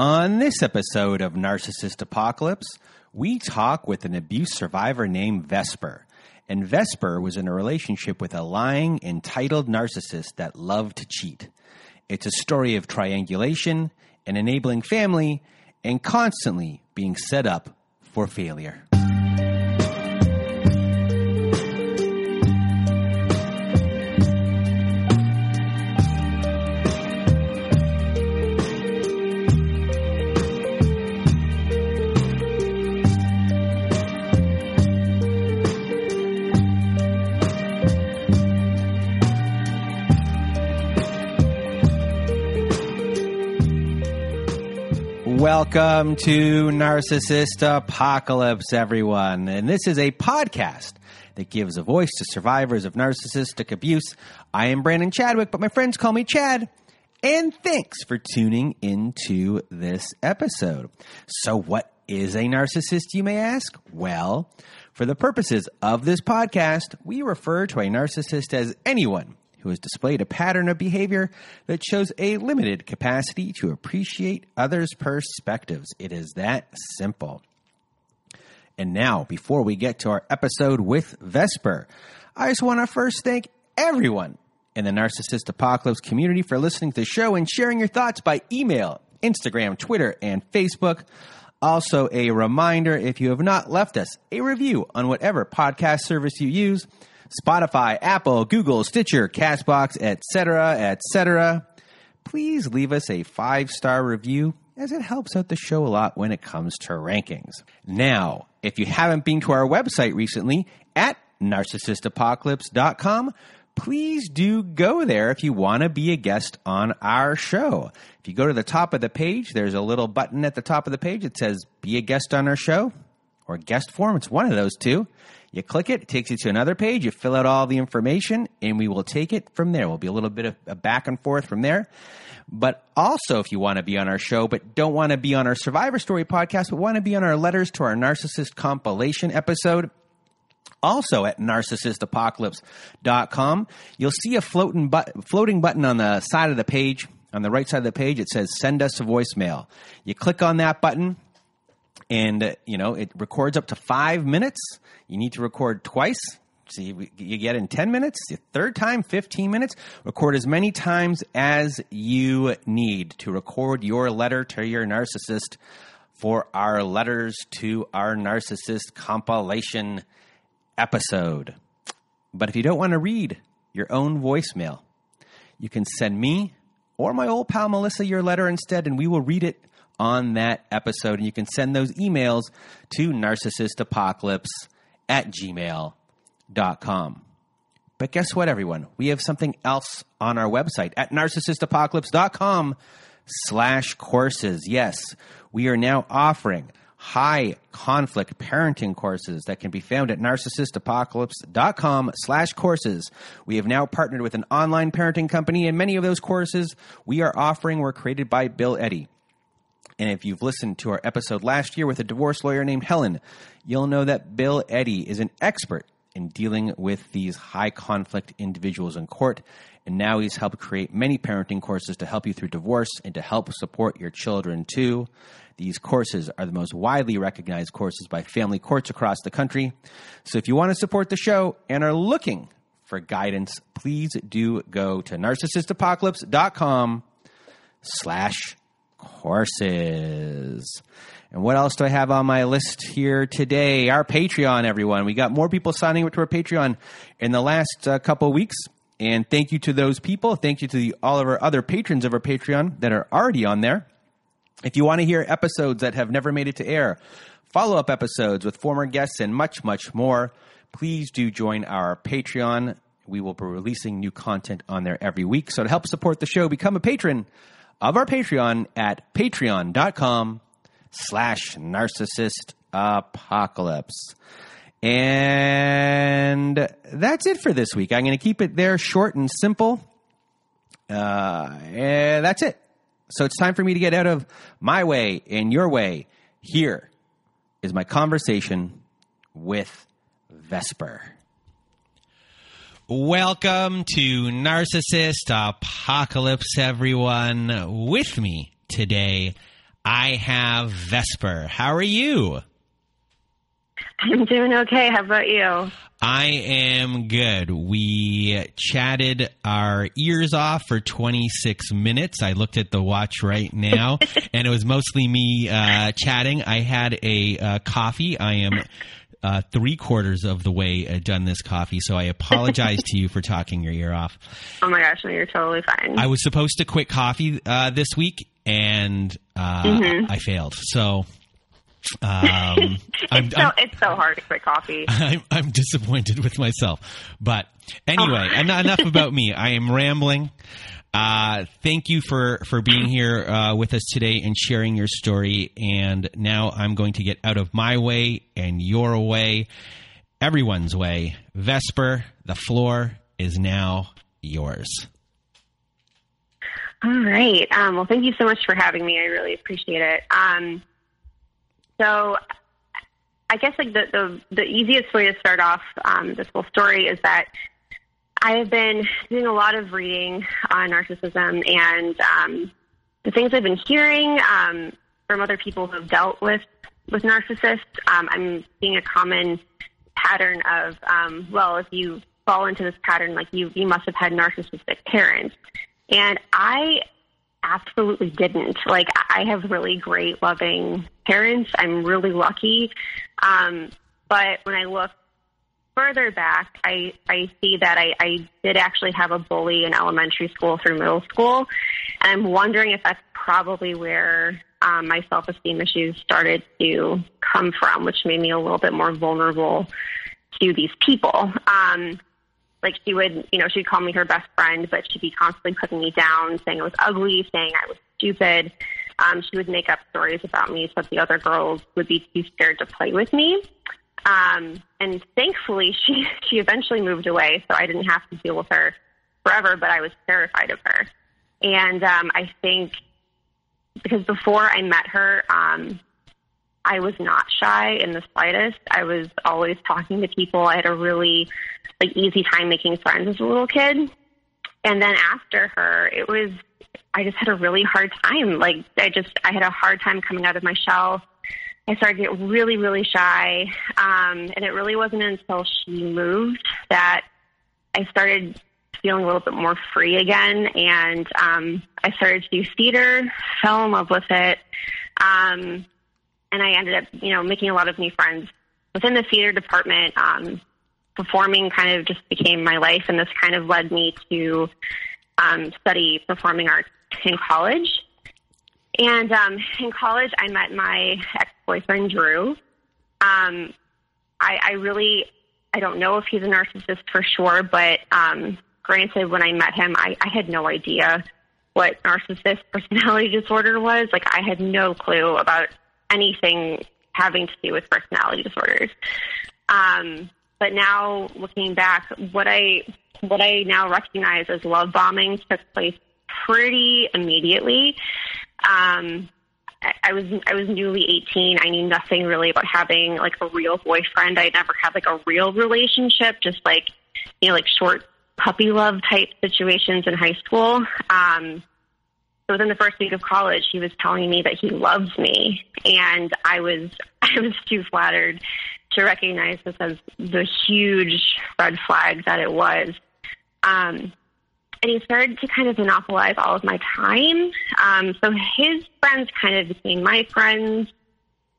On this episode of Narcissist Apocalypse, we talk with an abuse survivor named Vesper. And Vesper was in a relationship with a lying, entitled narcissist that loved to cheat. It's a story of triangulation, an enabling family, and constantly being set up for failure. Welcome to Narcissist Apocalypse, everyone. And this is a podcast that gives a voice to survivors of narcissistic abuse. I am Brandon Chadwick, but my friends call me Chad. And thanks for tuning into this episode. So, what is a narcissist, you may ask? Well, for the purposes of this podcast, we refer to a narcissist as anyone who has displayed a pattern of behavior that shows a limited capacity to appreciate others' perspectives. It is that simple. And now, before we get to our episode with Vesper, I just want to first thank everyone in the Narcissist Apocalypse community for listening to the show and sharing your thoughts by email, Instagram, Twitter, and Facebook. Also, a reminder if you have not left us a review on whatever podcast service you use, Spotify, Apple, Google, Stitcher, Castbox, etc., etc. Please leave us a five star review as it helps out the show a lot when it comes to rankings. Now, if you haven't been to our website recently at narcissistapocalypse.com, please do go there if you want to be a guest on our show. If you go to the top of the page, there's a little button at the top of the page that says Be a Guest on Our Show or Guest Form. It's one of those two. You click it, it takes you to another page, you fill out all the information, and we will take it from there. We'll be a little bit of a back and forth from there. But also, if you want to be on our show, but don't want to be on our Survivor Story podcast, but want to be on our Letters to Our Narcissist compilation episode, also at narcissistapocalypse.com, you'll see a floating, but- floating button on the side of the page. On the right side of the page, it says send us a voicemail. You click on that button, and you know it records up to five minutes. You need to record twice. So you, you get in 10 minutes, the third time, 15 minutes. Record as many times as you need to record your letter to your narcissist for our Letters to Our Narcissist compilation episode. But if you don't want to read your own voicemail, you can send me or my old pal Melissa your letter instead, and we will read it on that episode. And you can send those emails to narcissistapocalypse at gmail.com. But guess what, everyone? We have something else on our website at narcissistapocalypse.com slash courses. Yes, we are now offering high conflict parenting courses that can be found at narcissistapocalypse.com slash courses. We have now partnered with an online parenting company and many of those courses we are offering were created by Bill Eddy. And if you've listened to our episode last year with a divorce lawyer named Helen, you'll know that Bill Eddy is an expert in dealing with these high conflict individuals in court. And now he's helped create many parenting courses to help you through divorce and to help support your children too. These courses are the most widely recognized courses by family courts across the country. So if you want to support the show and are looking for guidance, please do go to narcissistapocalypse.com slash courses. And what else do I have on my list here today? Our Patreon, everyone. We got more people signing up to our Patreon in the last uh, couple weeks. And thank you to those people. Thank you to the, all of our other patrons of our Patreon that are already on there. If you want to hear episodes that have never made it to air, follow up episodes with former guests, and much, much more, please do join our Patreon. We will be releasing new content on there every week. So to help support the show, become a patron of our Patreon at patreon.com slash narcissist apocalypse. And that's it for this week. I'm going to keep it there short and simple. Uh, and that's it. So it's time for me to get out of my way and your way. Here is my conversation with Vesper. Welcome to Narcissist Apocalypse, everyone. With me today, I have Vesper. How are you? I'm doing okay. How about you? I am good. We chatted our ears off for 26 minutes. I looked at the watch right now, and it was mostly me uh, chatting. I had a uh, coffee. I am uh, three quarters of the way uh, done this coffee, so I apologize to you for talking your ear off. Oh my gosh, no, you're totally fine. I was supposed to quit coffee uh, this week, and uh, mm-hmm. I failed. So um, it's, I'm, so, I'm, it's so hard to quit coffee. I'm, I'm disappointed with myself. But anyway, oh. enough about me. I am rambling. Uh, thank you for, for being here uh, with us today and sharing your story. And now I'm going to get out of my way and your way, everyone's way. Vesper, the floor is now yours. All right. Um, well, thank you so much for having me. I really appreciate it. Um, so I guess like the, the, the easiest way to start off um, this whole story is that I have been doing a lot of reading on narcissism and um, the things I've been hearing um, from other people who have dealt with with narcissists. Um, I'm seeing a common pattern of um, well, if you fall into this pattern, like you you must have had narcissistic parents, and I absolutely didn't. Like I have really great, loving parents. I'm really lucky. Um, but when I look further back, I, I see that I, I did actually have a bully in elementary school through middle school. And I'm wondering if that's probably where um, my self esteem issues started to come from, which made me a little bit more vulnerable to these people. Um, like she would, you know, she'd call me her best friend, but she'd be constantly putting me down, saying I was ugly, saying I was stupid. Um, she would make up stories about me so that the other girls would be too scared to play with me. Um, and thankfully, she she eventually moved away, so I didn't have to deal with her forever. But I was terrified of her, and um, I think because before I met her, um, I was not shy in the slightest. I was always talking to people. I had a really like easy time making friends as a little kid. And then after her, it was I just had a really hard time. Like I just I had a hard time coming out of my shell. I started to get really, really shy. Um, and it really wasn't until she moved that I started feeling a little bit more free again. And um, I started to do theater, fell in love with it. Um, and I ended up, you know, making a lot of new friends within the theater department. Um, performing kind of just became my life, and this kind of led me to um, study performing arts in college. And um, in college, I met my ex boyfriend, Drew. Um, I, I really, I don't know if he's a narcissist for sure, but um, granted, when I met him, I, I had no idea what narcissist personality disorder was. Like, I had no clue about anything having to do with personality disorders. Um, but now looking back, what I what I now recognize as love bombing took place pretty immediately. Um, I, was I was newly 18. I knew nothing really about having like a real boyfriend. I never had like a real relationship, just like you know like short puppy love type situations in high school. Um, so within the first week of college, he was telling me that he loves me, and I was I was too flattered to recognize this as the huge red flag that it was. Um, and he started to kind of monopolize all of my time. Um, so his friends kind of became my friends,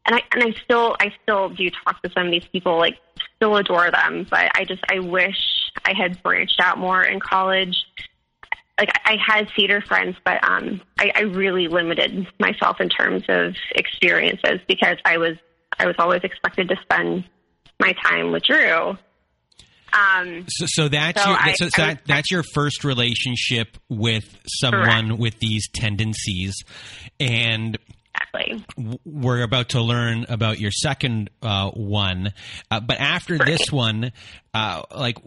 and I and I still I still do talk to some of these people, like still adore them. But I just I wish I had branched out more in college. Like I had theater friends, but um, I, I really limited myself in terms of experiences because I was I was always expected to spend my time with Drew. Um, So, so that's So your I- so, so I that, that's your first relationship with someone with these tendencies, and exactly. we're about to learn about your second uh, one. Uh, but after this one, uh, like,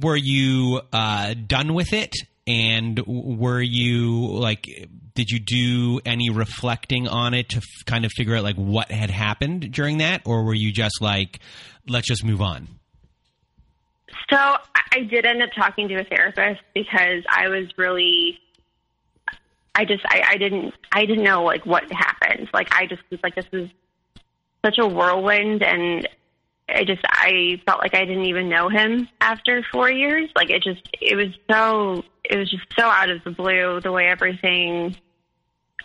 were you uh, done with it? And were you like, did you do any reflecting on it to f- kind of figure out like what had happened during that, or were you just like, let's just move on? So I did end up talking to a therapist because I was really, I just, I, I didn't, I didn't know like what happened. Like I just was like, this is such a whirlwind, and I just, I felt like I didn't even know him after four years. Like it just, it was so, it was just so out of the blue the way everything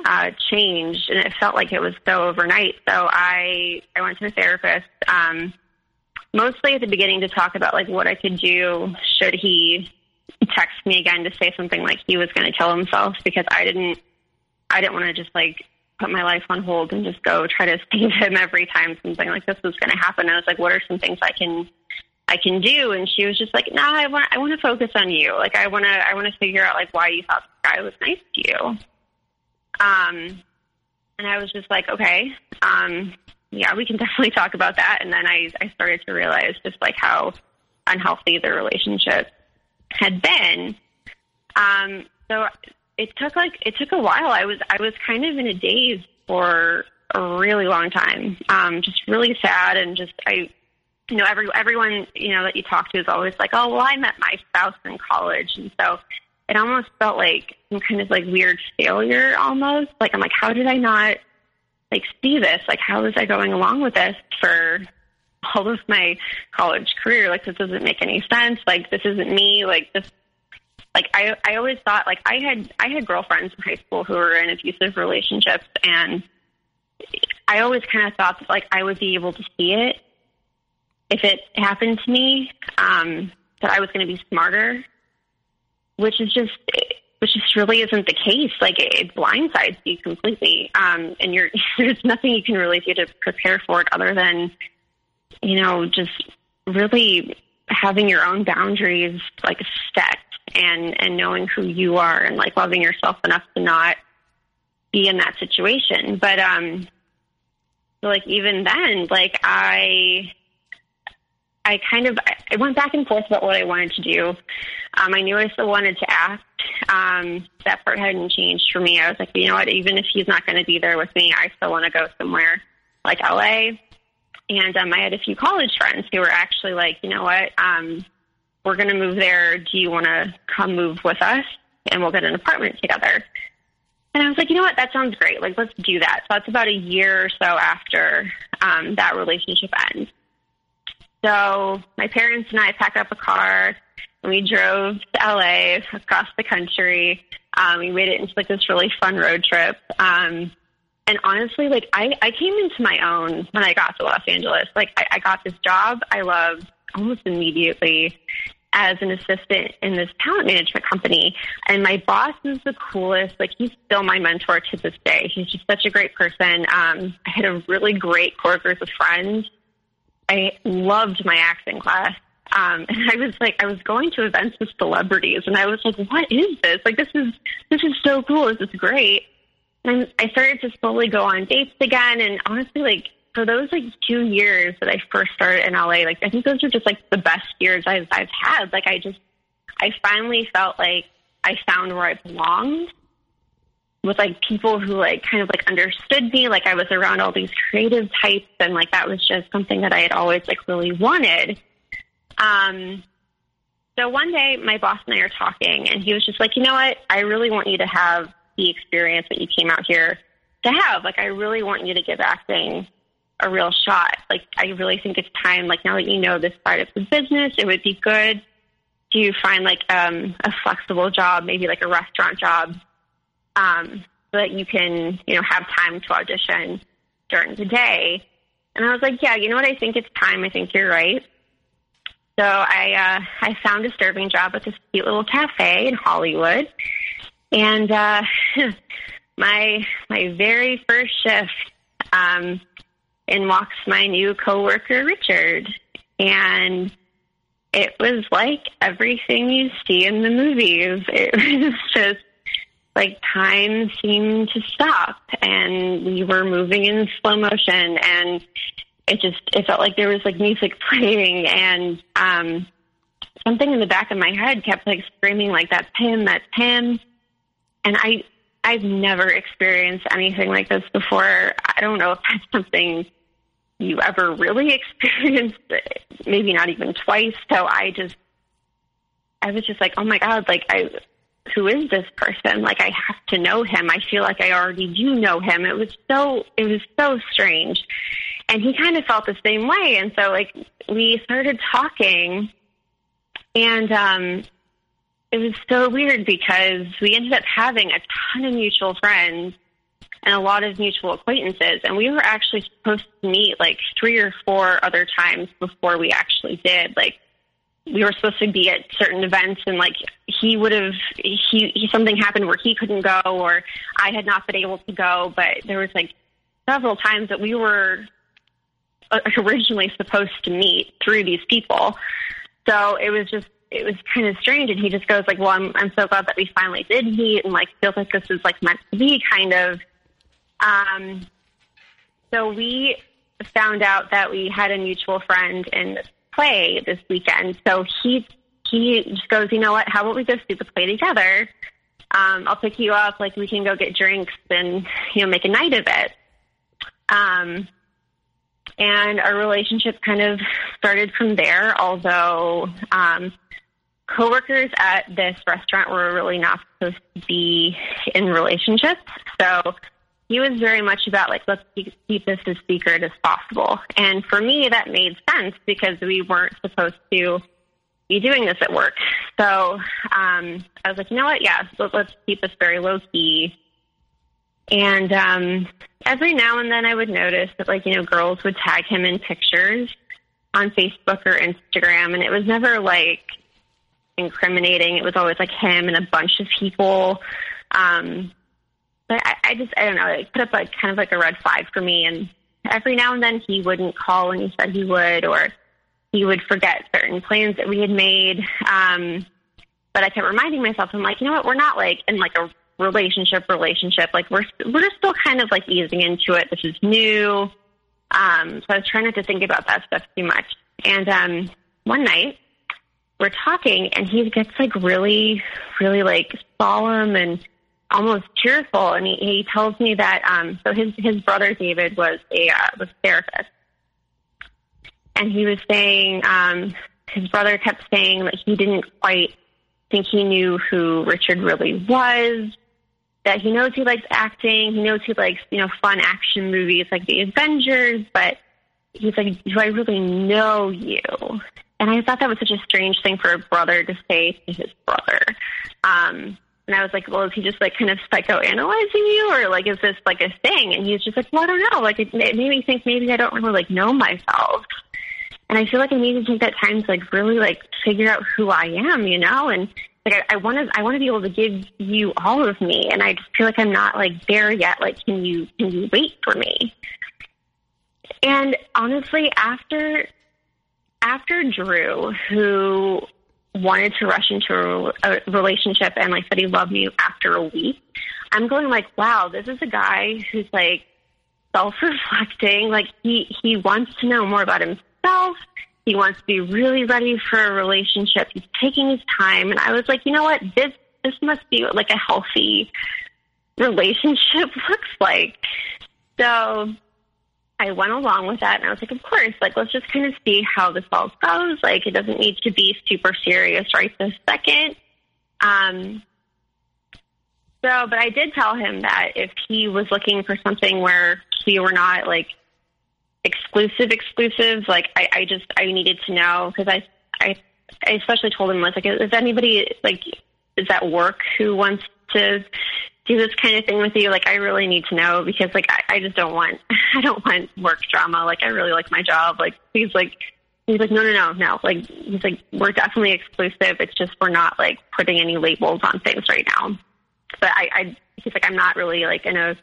uh, changed, and it felt like it was so overnight. So I, I went to a therapist. Um, mostly at the beginning to talk about like what I could do should he text me again to say something like he was going to kill himself because I didn't I didn't want to just like put my life on hold and just go try to save him every time something like this was going to happen. I was like, what are some things I can I can do? And she was just like, no, I want I want to focus on you. Like I want to I want to figure out like why you thought this guy was nice to you. Um, and I was just like, okay, um, yeah, we can definitely talk about that. And then I, I started to realize just like how unhealthy the relationship had been. Um, so it took like it took a while. I was I was kind of in a daze for a really long time. Um, just really sad and just I you know, every everyone, you know, that you talk to is always like, Oh, well I met my spouse in college and so it almost felt like some kind of like weird failure almost. Like I'm like, how did I not like see this? Like how was I going along with this for all of my college career? Like this doesn't make any sense. Like this isn't me. Like this like I I always thought like I had I had girlfriends in high school who were in abusive relationships and I always kind of thought that like I would be able to see it if it happened to me um that I was going to be smarter which is just which just really isn't the case. Like it, it blindsides you completely. Um and you're there's nothing you can really do to prepare for it other than you know just really having your own boundaries like set and and knowing who you are and like loving yourself enough to not be in that situation. But um like even then like i i kind of i went back and forth about what i wanted to do um i knew i still wanted to act um that part hadn't changed for me i was like you know what even if he's not going to be there with me i still want to go somewhere like la and um i had a few college friends who were actually like you know what um we're going to move there. Do you want to come move with us? And we'll get an apartment together. And I was like, you know what? That sounds great. Like, let's do that. So that's about a year or so after um, that relationship ends. So my parents and I packed up a car and we drove to LA across the country. Um, we made it into like this really fun road trip. Um, and honestly, like I, I came into my own when I got to Los Angeles. Like I, I got this job I loved almost immediately as an assistant in this talent management company. And my boss is the coolest. Like he's still my mentor to this day. He's just such a great person. Um, I had a really great core group of friends. I loved my acting class. Um, and I was like, I was going to events with celebrities, and I was like, "What is this? Like, this is this is so cool. This is great." And I started to slowly go on dates again, and honestly, like for those like two years that I first started in LA, like I think those were just like the best years I've I've had. Like I just I finally felt like I found where I belonged with like people who like kind of like understood me. Like I was around all these creative types and like that was just something that I had always like really wanted. Um so one day my boss and I are talking and he was just like, you know what, I really want you to have the experience that you came out here to have. Like I really want you to give acting a real shot. Like I really think it's time, like now that you know this side of the business, it would be good to find like um a flexible job, maybe like a restaurant job, um, so that you can, you know, have time to audition during the day. And I was like, Yeah, you know what, I think it's time, I think you're right. So I uh I found a serving job at this cute little cafe in Hollywood. And uh my my very first shift, um, in walks my new coworker Richard, and it was like everything you see in the movies. It was just like time seemed to stop and we were moving in slow motion and it just it felt like there was like music playing and um something in the back of my head kept like screaming like that's him that's him and i i've never experienced anything like this before. I don't know if that's something you ever really experienced maybe not even twice so i just i was just like oh my god like i who is this person? Like I have to know him. I feel like I already do know him. It was so it was so strange. And he kind of felt the same way. And so like we started talking and um it was so weird because we ended up having a ton of mutual friends and a lot of mutual acquaintances and we were actually supposed to meet like three or four other times before we actually did. Like we were supposed to be at certain events and like he would have he, he something happened where he couldn't go or I had not been able to go but there was like several times that we were uh, originally supposed to meet through these people. So it was just it was kind of strange. And he just goes like well I'm I'm so glad that we finally did meet and like feels like this is like meant to be kind of. Um so we found out that we had a mutual friend in play this weekend. So he he just goes, you know what? How about we do the play together? Um, I'll pick you up. Like we can go get drinks and you know make a night of it. Um, and our relationship kind of started from there. Although um, coworkers at this restaurant were really not supposed to be in relationships, so he was very much about like let's keep this as secret as possible. And for me, that made sense because we weren't supposed to be doing this at work. So um, I was like, you know what? Yeah, let's keep this very low key. And um, every now and then, I would notice that like you know girls would tag him in pictures on Facebook or Instagram, and it was never like incriminating. It was always like him and a bunch of people. Um, but I, I just I don't know. It put up like kind of like a red flag for me. And every now and then he wouldn't call when he said he would, or he would forget certain plans that we had made. Um, but I kept reminding myself, I'm like, you know what? We're not like in like a relationship relationship. Like we're we're still kind of like easing into it. This is new. Um, so I was trying not to think about that stuff too much. And um, one night we're talking, and he gets like really, really like solemn and almost tearful, and he, he tells me that um, so his his brother David was a uh, was a therapist, and he was saying um, his brother kept saying that he didn't quite think he knew who Richard really was. That he knows he likes acting, he knows he likes you know fun action movies like the Avengers, but he's like, do I really know you? And I thought that was such a strange thing for a brother to say to his brother. Um, and I was like, well, is he just like kind of psychoanalyzing you or like, is this like a thing? And he's just like, well, I don't know. Like it, made me think maybe I don't really like know myself. And I feel like I need to take that time to like really like figure out who I am, you know? And like I want to, I want to be able to give you all of me. And I just feel like I'm not like there yet. Like, can you, can you wait for me? And honestly, after, after Drew, who wanted to rush into a, relationship and like said he loved me after a week, I'm going like, wow, this is a guy who's like self-reflecting. Like he he wants to know more about himself. He wants to be really ready for a relationship. He's taking his time, and I was like, you know what, this this must be what like a healthy relationship looks like. So I went along with that and I was like, of course, like, let's just kind of see how this all goes. Like, it doesn't need to be super serious right this second. Um, so, but I did tell him that if he was looking for something where we were not like exclusive, exclusive, like, I, I just, I needed to know because I, I, I especially told him, like, is anybody like, is that work who wants to do this kind of thing with you, like I really need to know because like I, I just don't want I don't want work drama. Like I really like my job. Like he's like he's like, No no no no. Like he's like, We're definitely exclusive. It's just we're not like putting any labels on things right now. But I, I he's like, I'm not really like in a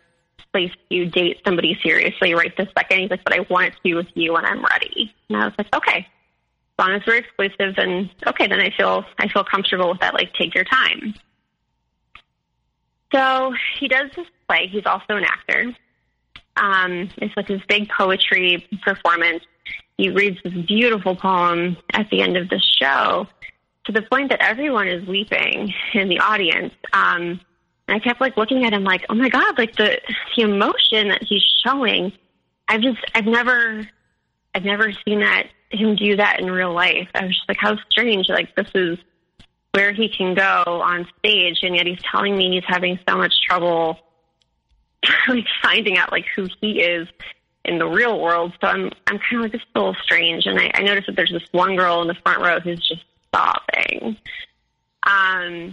place to date somebody seriously right this second. He's like, But I want it to be with you when I'm ready. And I was like, Okay. As long as we're exclusive, then okay, then I feel I feel comfortable with that. Like, take your time. So he does this play. He's also an actor. Um, it's like this big poetry performance. He reads this beautiful poem at the end of the show to the point that everyone is weeping in the audience. Um, and I kept like looking at him like, oh my God, like the, the emotion that he's showing. I've just, I've never, I've never seen that him do that in real life. I was just like, how strange. Like this is where he can go on stage. And yet he's telling me he's having so much trouble like finding out like who he is in the real world. So I'm I'm kind of like this is a little strange. And I, I noticed that there's this one girl in the front row who's just sobbing. Um,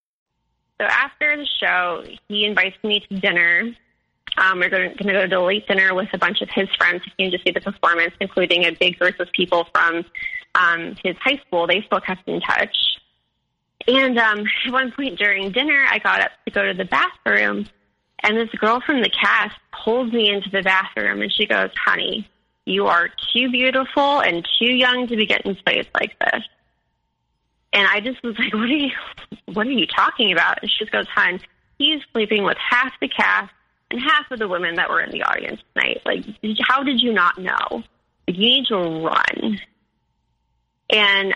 So after the show, he invites me to dinner. Um, we're going to go to a late dinner with a bunch of his friends who came to see the performance, including a big group of people from um, his high school. They still kept in touch. And um, at one point during dinner, I got up to go to the bathroom, and this girl from the cast pulls me into the bathroom, and she goes, "Honey, you are too beautiful and too young to be getting plays like this." And I just was like, what are you, what are you talking about? And she just goes, hun, he's sleeping with half the cast and half of the women that were in the audience tonight. Like, how did you not know? Like, you need to run. And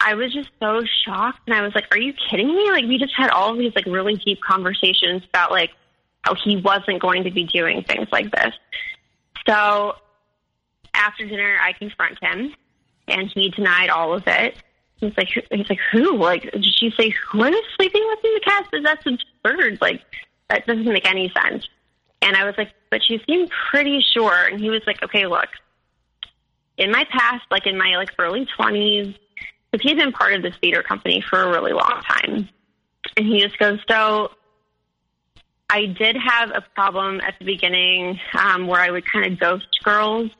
I was just so shocked. And I was like, are you kidding me? Like, we just had all of these like really deep conversations about like how he wasn't going to be doing things like this. So after dinner, I confront him and he denied all of it. He's like, he's like, who? Like, did she say who is sleeping with in the cast? That's absurd. Like, that doesn't make any sense. And I was like, but she seemed pretty sure. And he was like, okay, look, in my past, like in my like early twenties, because he's been part of this theater company for a really long time, and he just goes, so I did have a problem at the beginning um, where I would kind of ghost girls,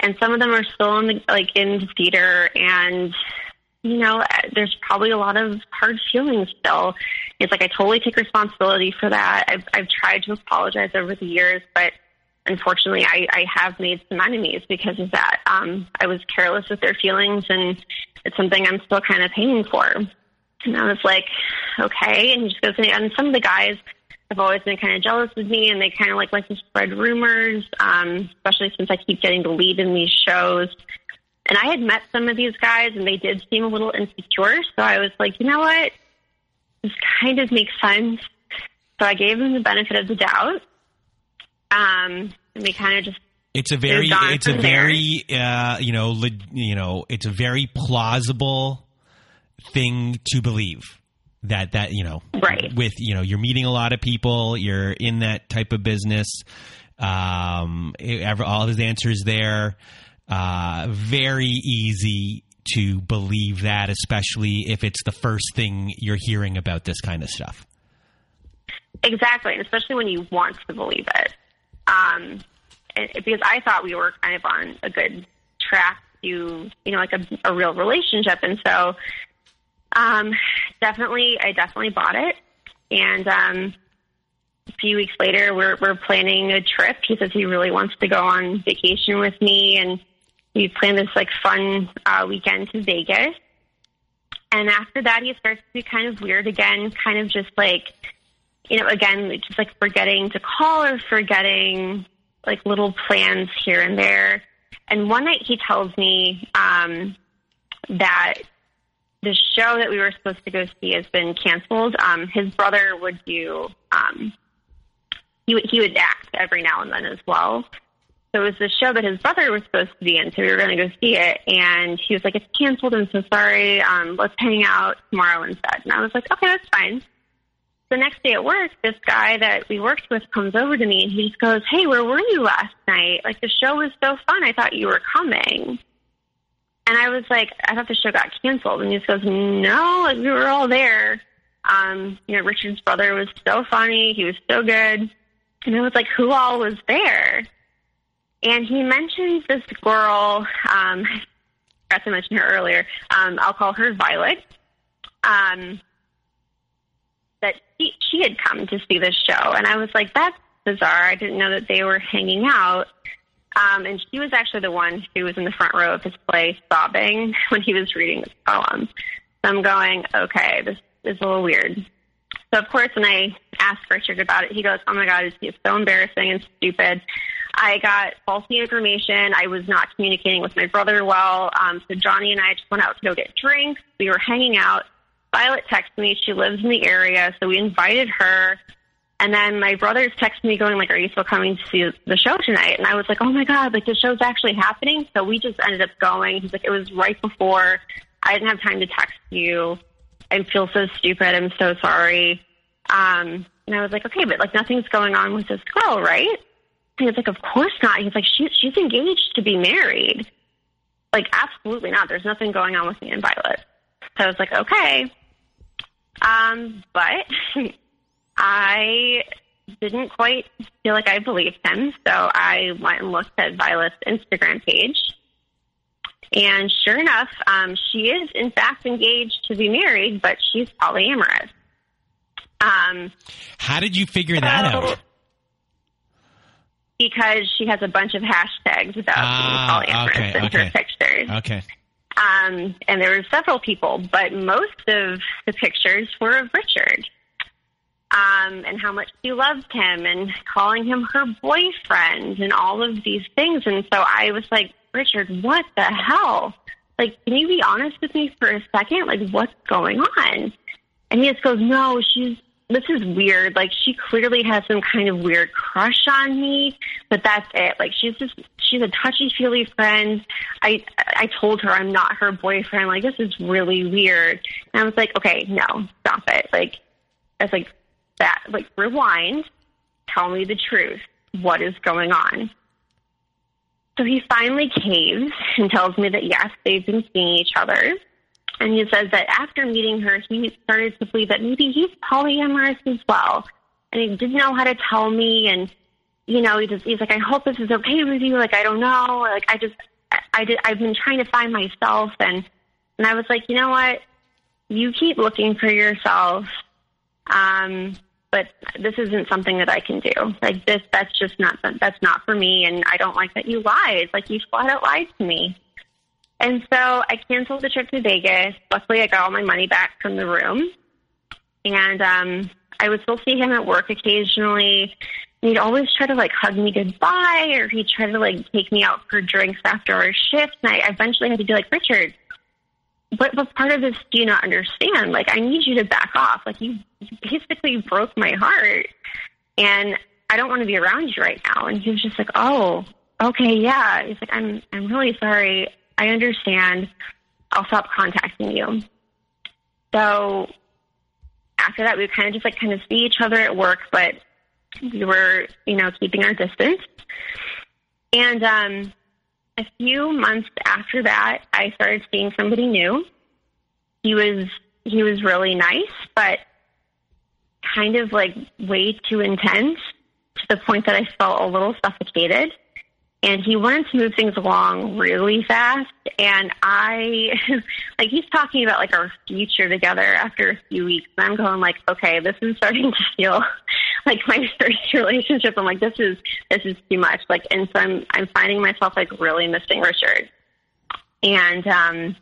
and some of them are still in the, like in the theater, and you know, there's probably a lot of hard feelings still. It's like I totally take responsibility for that. I've, I've tried to apologize over the years, but unfortunately, I, I have made some enemies because of that. Um, I was careless with their feelings, and it's something I'm still kind of paying for. And I was like, okay. And he just goes, and some of the guys have always been kind of jealous of me, and they kind of like like to spread rumors, um, especially since I keep getting the lead in these shows. And I had met some of these guys and they did seem a little insecure. So I was like, you know what? This kind of makes sense. So I gave them the benefit of the doubt. Um, and we kind of just it's a very it's a very uh, you know le, you know it's a very plausible thing to believe that that you know right with you know you're meeting a lot of people you're in that type of business um all his answers there uh, very easy to believe that, especially if it's the first thing you're hearing about this kind of stuff. Exactly, and especially when you want to believe it. Um, because I thought we were kind of on a good track to, you know, like a, a real relationship, and so um, definitely, I definitely bought it. And um, a few weeks later, we're we're planning a trip. He says he really wants to go on vacation with me, and we planned this like fun uh, weekend to Vegas. And after that, he starts to be kind of weird again, kind of just like, you know, again, just like forgetting to call or forgetting like little plans here and there. And one night he tells me um, that the show that we were supposed to go see has been canceled. Um, his brother would do, um, he, he would act every now and then as well. So it was the show that his brother was supposed to be in, so we were going to go see it. And he was like, "It's canceled. I'm so sorry. Um, let's hang out tomorrow instead." And I was like, "Okay, that's fine." The next day at work, this guy that we worked with comes over to me and he just goes, "Hey, where were you last night? Like the show was so fun. I thought you were coming." And I was like, I thought the show got canceled. And he just goes, no, like, we were all there. Um, you know, Richard's brother was so funny. He was so good. And I was like, who all was there? And he mentions this girl, um, I forgot to mention her earlier. Um, I'll call her Violet. Um, that she, she had come to see this show. And I was like, that's bizarre. I didn't know that they were hanging out. Um, and she was actually the one who was in the front row of his play sobbing when he was reading this poem. So I'm going, okay, this is a little weird. So of course, when I asked Richard about it, he goes, "Oh my God, it's so embarrassing and stupid." I got false information. I was not communicating with my brother well. Um, so Johnny and I just went out to go get drinks. We were hanging out. Violet texted me. She lives in the area, so we invited her. And then my brothers texted me going like, "Are you still coming to see the show tonight?" And I was like, "Oh my god, like the show's actually happening." So we just ended up going. He's like, "It was right before. I didn't have time to text you. I feel so stupid. I'm so sorry." Um, and I was like, "Okay, but like nothing's going on with this girl, right?" And he's like, "Of course not." He's like, "She's she's engaged to be married." Like, absolutely not. There's nothing going on with me and Violet. So I was like, "Okay." Um, but I didn't quite feel like I believed him, so I went and looked at Violet's Instagram page. And sure enough, um, she is in fact engaged to be married, but she's polyamorous. Um, How did you figure that out? Because she has a bunch of hashtags about Ah, being polyamorous okay, in okay. her pictures. Okay. Um, and there were several people, but most of the pictures were of Richard. Um, and how much she loved him and calling him her boyfriend and all of these things. And so I was like, Richard, what the hell? Like, can you be honest with me for a second? Like, what's going on? And he just goes, no, she's, this is weird. Like, she clearly has some kind of weird crush on me, but that's it. Like, she's just, she's a touchy feely friend. I, I told her I'm not her boyfriend. Like, this is really weird. And I was like, okay, no, stop it. Like, I was like, that, like, rewind. Tell me the truth. What is going on? So he finally caves and tells me that yes, they've been seeing each other. And he says that after meeting her, he started to believe that maybe he's polyamorous as well. And he didn't know how to tell me. And, you know, he just, he's like, I hope this is okay with you. Like, I don't know. Like, I just, I, did, I've been trying to find myself. And, and I was like, you know what? You keep looking for yourself. Um, but this isn't something that I can do. Like this, that's just not, that's not for me. And I don't like that you lied. Like you flat out lied to me. And so I canceled the trip to Vegas. Luckily, I got all my money back from the room. And um, I would still see him at work occasionally. He'd always try to like hug me goodbye, or he'd try to like take me out for drinks after our shift. And I eventually had to be like, Richard, what, what part of this do you not understand? Like, I need you to back off. Like, you basically broke my heart, and I don't want to be around you right now. And he was just like, oh, okay, yeah. He's like, I'm, I'm really sorry. I understand. I'll stop contacting you. So after that, we kind of just like kind of see each other at work, but we were, you know, keeping our distance. And um, a few months after that, I started seeing somebody new. He was he was really nice, but kind of like way too intense to the point that I felt a little suffocated. And he wanted to move things along really fast. And I, like, he's talking about like our future together after a few weeks. And I'm going like, okay, this is starting to feel like my first relationship. I'm like, this is, this is too much. Like, and so I'm, I'm finding myself like really missing Richard. And, um,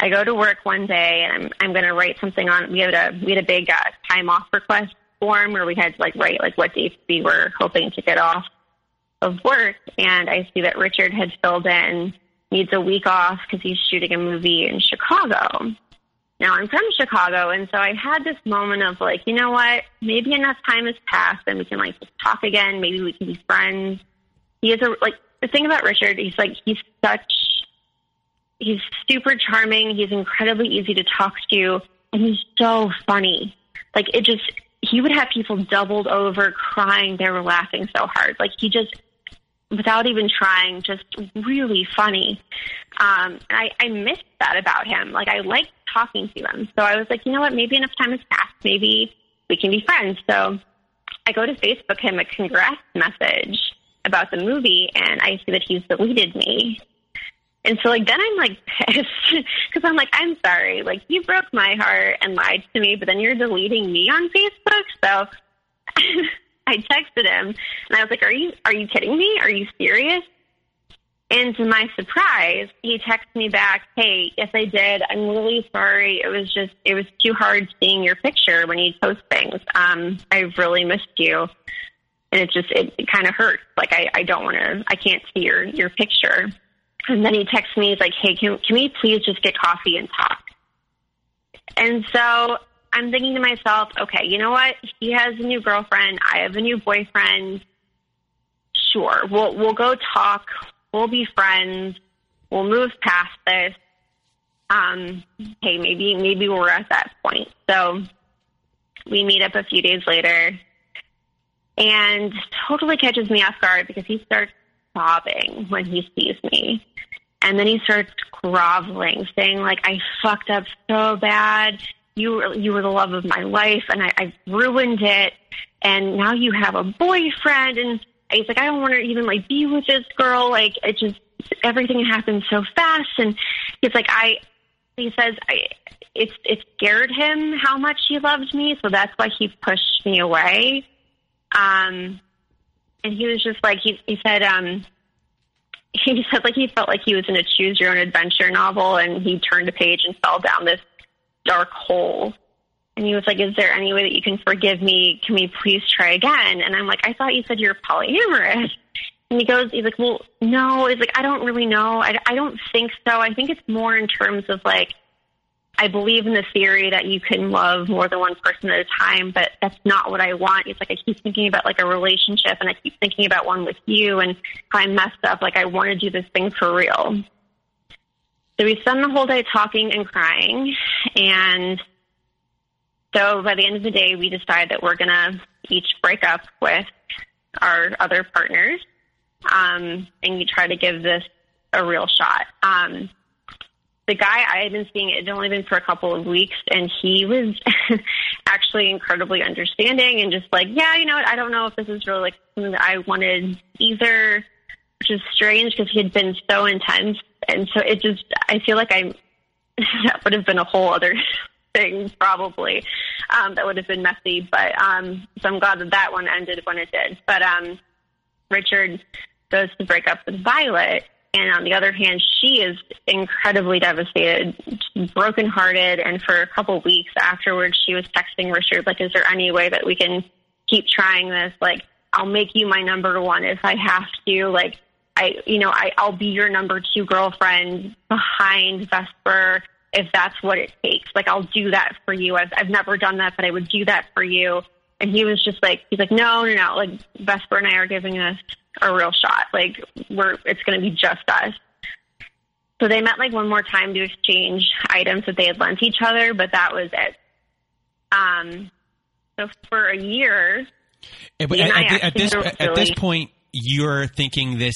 I go to work one day and I'm I'm going to write something on. We had a we had a big uh, time off request form where we had to like write like what dates we were hoping to get off of work. And I see that Richard had filled in needs a week off because he's shooting a movie in Chicago. Now I'm from Chicago, and so I had this moment of like, you know what? Maybe enough time has passed, and we can like talk again. Maybe we can be friends. He is a like the thing about Richard. He's like he's such he's super charming. He's incredibly easy to talk to, and he's so funny. Like it just, he would have people doubled over crying. They were laughing so hard. Like he just without even trying, just really funny. Um, and I, I missed that about him. Like I liked talking to him. So I was like, you know what? Maybe enough time has passed. Maybe we can be friends. So I go to Facebook him a congrats message about the movie, and I see that he's deleted me. And so, like, then I'm like pissed because I'm like, I'm sorry, like you broke my heart and lied to me, but then you're deleting me on Facebook. So I texted him and I was like, Are you are you kidding me? Are you serious? And to my surprise, he texted me back, Hey, yes I did. I'm really sorry. It was just it was too hard seeing your picture when you post things. Um, I really missed you. And it just it, it kind of hurts. Like I, I don't wanna I can't see your your picture. And then he texts me, he's like, Hey, can can we please just get coffee and talk? And so I'm thinking to myself, okay, you know what? He has a new girlfriend. I have a new boyfriend. Sure, we'll we'll go talk. We'll be friends. We'll move past this. Um, hey, maybe maybe we're at that point. So we meet up a few days later, and totally catches me off guard because he starts sobbing when he sees me. And then he starts groveling, saying like, I fucked up so bad you were you were the love of my life and I, I ruined it. And now you have a boyfriend and he's like I don't want to even like be with this girl. Like it just everything happened so fast and he's like I he says I it's it scared him how much he loved me so that's why he pushed me away. Um and he was just like he he said um he said like he felt like he was in a choose your own adventure novel and he turned a page and fell down this dark hole. And he was like, Is there any way that you can forgive me? Can we please try again? And I'm like, I thought you said you're polyamorous. And he goes, He's like, Well, no. He's like, I don't really know. I, I don't think so. I think it's more in terms of like, I believe in the theory that you can love more than one person at a time, but that's not what I want. He's like I keep thinking about like a relationship and I keep thinking about one with you and how I messed up. Like I want to do this thing for real. So we spend the whole day talking and crying. And so by the end of the day, we decide that we're going to each break up with our other partners um, and you try to give this a real shot. Um, the guy I had been seeing, it had only been for a couple of weeks, and he was actually incredibly understanding and just like, yeah, you know what, I don't know if this is really like something that I wanted either, which is strange because he had been so intense and so it just I feel like I that would have been a whole other thing probably um, that would have been messy. But um, so I'm glad that that one ended when it did. But um, Richard goes to break up with Violet. And on the other hand, she is incredibly devastated, brokenhearted, and for a couple weeks afterwards, she was texting Richard, like, "Is there any way that we can keep trying this? Like, I'll make you my number one if I have to. Like, I, you know, I, I'll be your number two girlfriend behind Vesper if that's what it takes. Like, I'll do that for you. I've, I've never done that, but I would do that for you. And he was just like, he's like, no, no, no. Like, Vesper and I are giving us a real shot. Like, we're, it's going to be just us. So they met like one more time to exchange items that they had lent each other, but that was it. Um, so for a year, at, at, at, this at this point, you're thinking this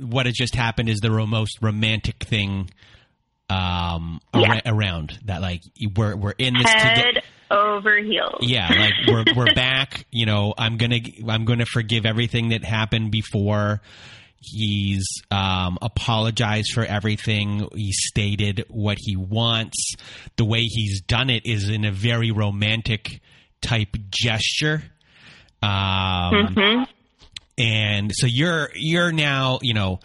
what has just happened is the most romantic thing um yeah. around that like we're we're in this head toge- over heels. Yeah like we're we're back you know i'm gonna i'm gonna forgive everything that happened before. He's um, apologized for everything. He stated what he wants. The way he's done it is in a very romantic type gesture. Um, mm-hmm and so you're you're now you know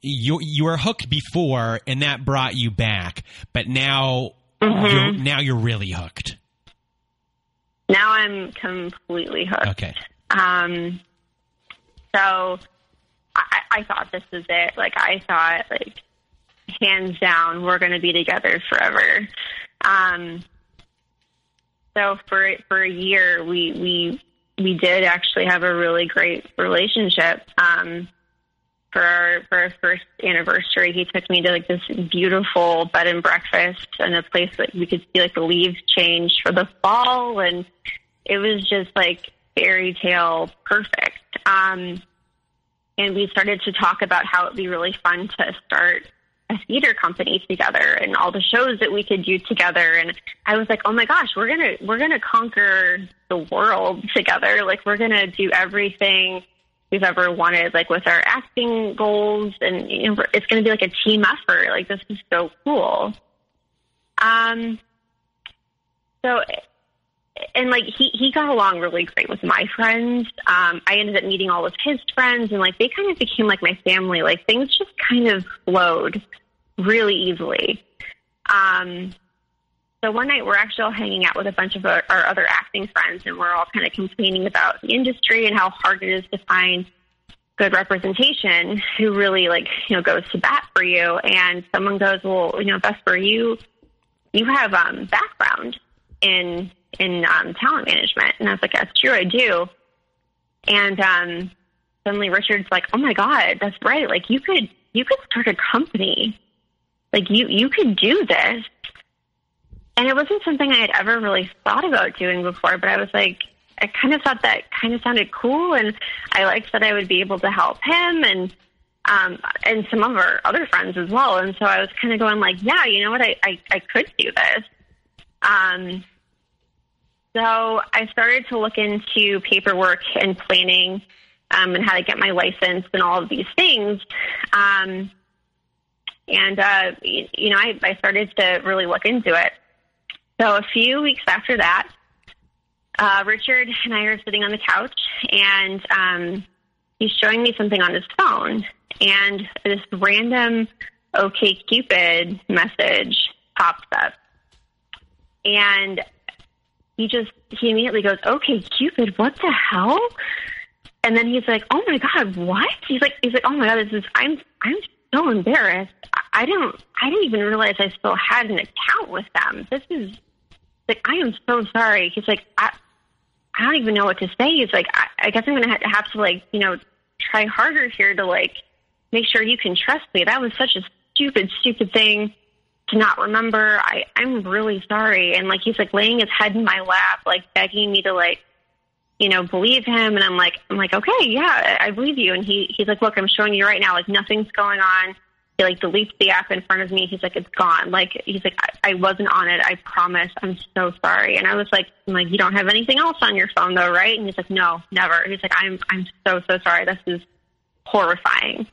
you you were hooked before and that brought you back but now mm-hmm. you're now you're really hooked. Now i'm completely hooked. Okay. Um so i i thought this was it. Like i thought like hands down we're going to be together forever. Um so for for a year we we we did actually have a really great relationship. Um, for our for our first anniversary, he took me to like this beautiful bed and breakfast and a place that we could see like the leaves change for the fall, and it was just like fairy tale perfect. Um, and we started to talk about how it'd be really fun to start a theater company together and all the shows that we could do together and I was like, "Oh my gosh, we're going to we're going to conquer the world together. Like we're going to do everything we've ever wanted like with our acting goals and you know, it's going to be like a team effort. Like this is so cool." Um so and like he he got along really great with my friends. Um, I ended up meeting all of his friends, and like they kind of became like my family. Like things just kind of flowed really easily. Um, so one night we're actually all hanging out with a bunch of our, our other acting friends, and we're all kind of complaining about the industry and how hard it is to find good representation who really like you know goes to bat for you. And someone goes, "Well, you know, Vesper, you you have um, background in in um, talent management. And I was like, that's true, I do. And um, suddenly Richard's like, oh my God, that's right. Like you could, you could start a company. Like you, you could do this. And it wasn't something I had ever really thought about doing before, but I was like, I kind of thought that kind of sounded cool, and I liked that I would be able to help him and um, and some of our other friends as well. And so I was kind of going like, yeah, you know what, I I, I could do this. Um, so I started to look into paperwork and planning um, and how to get my license and all of these things. Um, and, uh, you know, I, I started to really look into it. So a few weeks after that, uh, Richard and I are sitting on the couch, and um, he's showing me something on his phone, and this random OK message pops up, and he just he immediately goes, "OkCupid, what the hell?" And then he's like, "Oh my god, what?" He's like, "He's like, oh my god, this is I'm I'm so embarrassed. I, I don't I didn't even realize I still had an account with them. This is like I am so sorry." He's like, "I I don't even know what to say." He's like, "I, I guess I'm gonna have to, have to like you know try harder here to like make sure you can trust me. That was such a stupid stupid thing." To not remember. I, I'm really sorry. And like, he's like laying his head in my lap, like begging me to like, you know, believe him. And I'm like, I'm like, okay, yeah, I believe you. And he, he's like, look, I'm showing you right now, like nothing's going on. He like deletes the app in front of me. He's like, it's gone. Like, he's like, I, I wasn't on it. I promise. I'm so sorry. And I was like, I'm like, you don't have anything else on your phone though, right? And he's like, no, never. He's like, I'm, I'm so, so sorry. This is horrifying.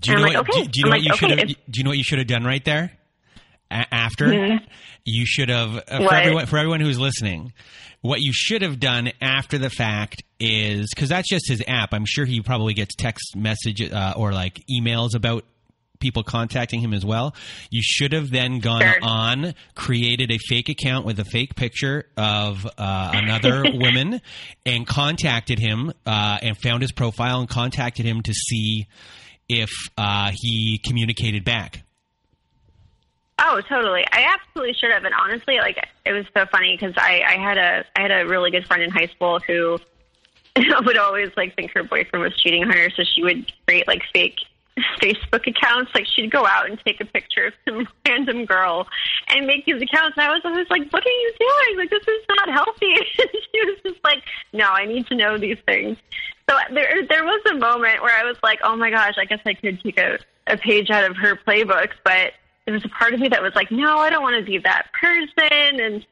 Do you know, what, okay. do, do, you know what you okay, should have? Do you know what you should have done right there? A- after, mm-hmm. you should have uh, for everyone for everyone who's listening. What you should have done after the fact is because that's just his app. I'm sure he probably gets text message uh, or like emails about people contacting him as well. You should have then gone sure. on, created a fake account with a fake picture of uh, another woman, and contacted him uh, and found his profile and contacted him to see if uh, he communicated back. Oh, totally. I absolutely should have. And honestly, like it was so funny because I, I had a I had a really good friend in high school who would always like think her boyfriend was cheating on her, so she would create like fake Facebook accounts. Like she'd go out and take a picture of some random girl and make these accounts. And I was always like, "What are you doing? Like this is not healthy." And she was just like, "No, I need to know these things." So there there was a moment where I was like, "Oh my gosh, I guess I could take a a page out of her playbook," but there was a part of me that was like, no, I don't want to be that person. And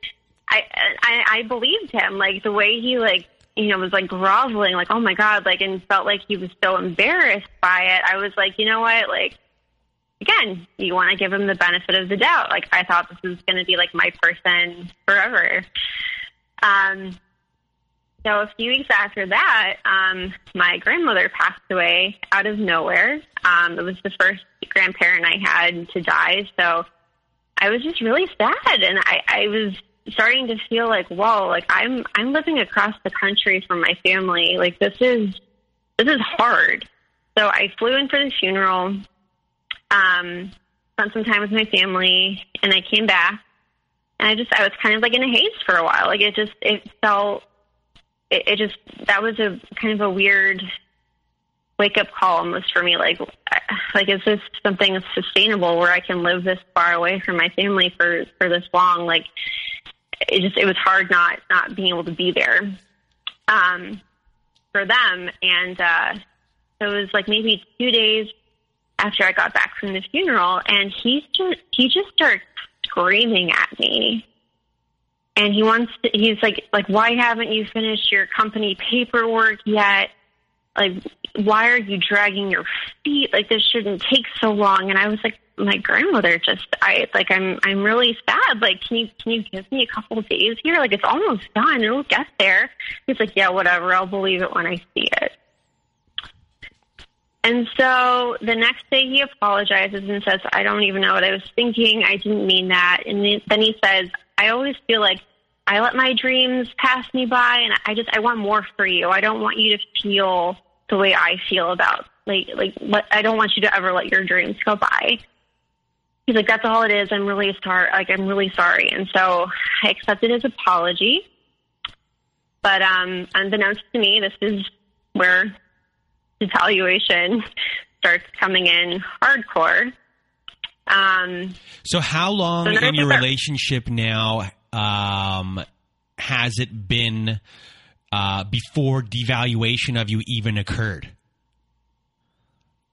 I, I, I believed him, like the way he like, you know, was like groveling, like, oh my God, like, and felt like he was so embarrassed by it. I was like, you know what, like, again, you want to give him the benefit of the doubt. Like, I thought this was going to be like my person forever. Um, so a few weeks after that, um, my grandmother passed away out of nowhere. Um, it was the first grandparent I had to die, so I was just really sad, and I, I was starting to feel like, whoa, like I'm I'm living across the country from my family. Like this is this is hard. So I flew in for the funeral, um, spent some time with my family, and I came back. And I just I was kind of like in a haze for a while. Like it just it felt it, it just that was a kind of a weird wake up call almost for me. Like, like is this something sustainable where I can live this far away from my family for for this long? Like, it just it was hard not not being able to be there um, for them. And uh, it was like maybe two days after I got back from the funeral, and he just he just starts screaming at me. And he wants to, he's like, like, why haven't you finished your company paperwork yet? Like, why are you dragging your feet? Like, this shouldn't take so long. And I was like, my grandmother just, I, like, I'm, I'm really sad. Like, can you, can you give me a couple of days here? Like, it's almost done. It'll get there. He's like, yeah, whatever. I'll believe it when I see it. And so the next day he apologizes and says, I don't even know what I was thinking. I didn't mean that. And then he says, I always feel like I let my dreams pass me by and I just, I want more for you. I don't want you to feel the way I feel about, like, like, what, I don't want you to ever let your dreams go by. He's like, that's all it is. I'm really sorry. Like, I'm really sorry. And so I accepted his apology. But, um, unbeknownst to me, this is where devaluation starts coming in hardcore. Um, so, how long so in your relationship now um, has it been uh, before devaluation of you even occurred?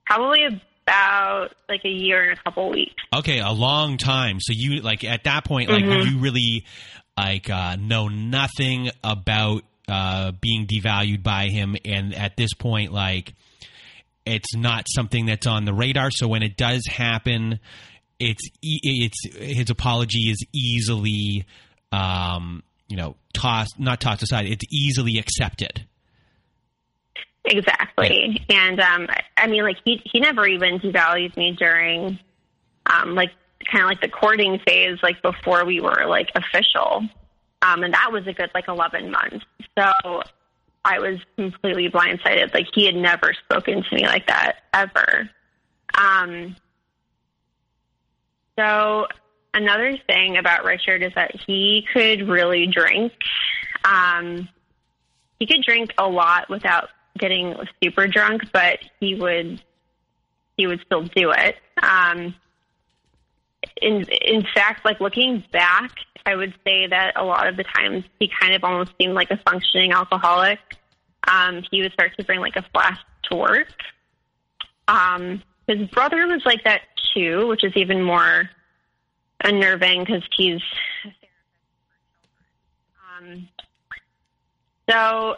Probably about like a year and a couple weeks. Okay, a long time. So you like at that point, like Mhm. you really like uh, know nothing about uh, being devalued by him, and at this point, like it's not something that's on the radar. So when it does happen, it's it's his apology is easily, um, you know, tossed not tossed aside. It's easily accepted. Exactly. And um I- mean like he he never even devalued me during um like kind of like the courting phase like before we were like official. Um and that was a good like 11 months. So I was completely blindsided. Like he had never spoken to me like that ever. Um so another thing about Richard is that he could really drink. Um he could drink a lot without getting super drunk, but he would he would still do it. Um, in in fact, like looking back, I would say that a lot of the times he kind of almost seemed like a functioning alcoholic. Um, he would start to bring like a flask to work. Um, his brother was like that too, which is even more unnerving because he's um, so,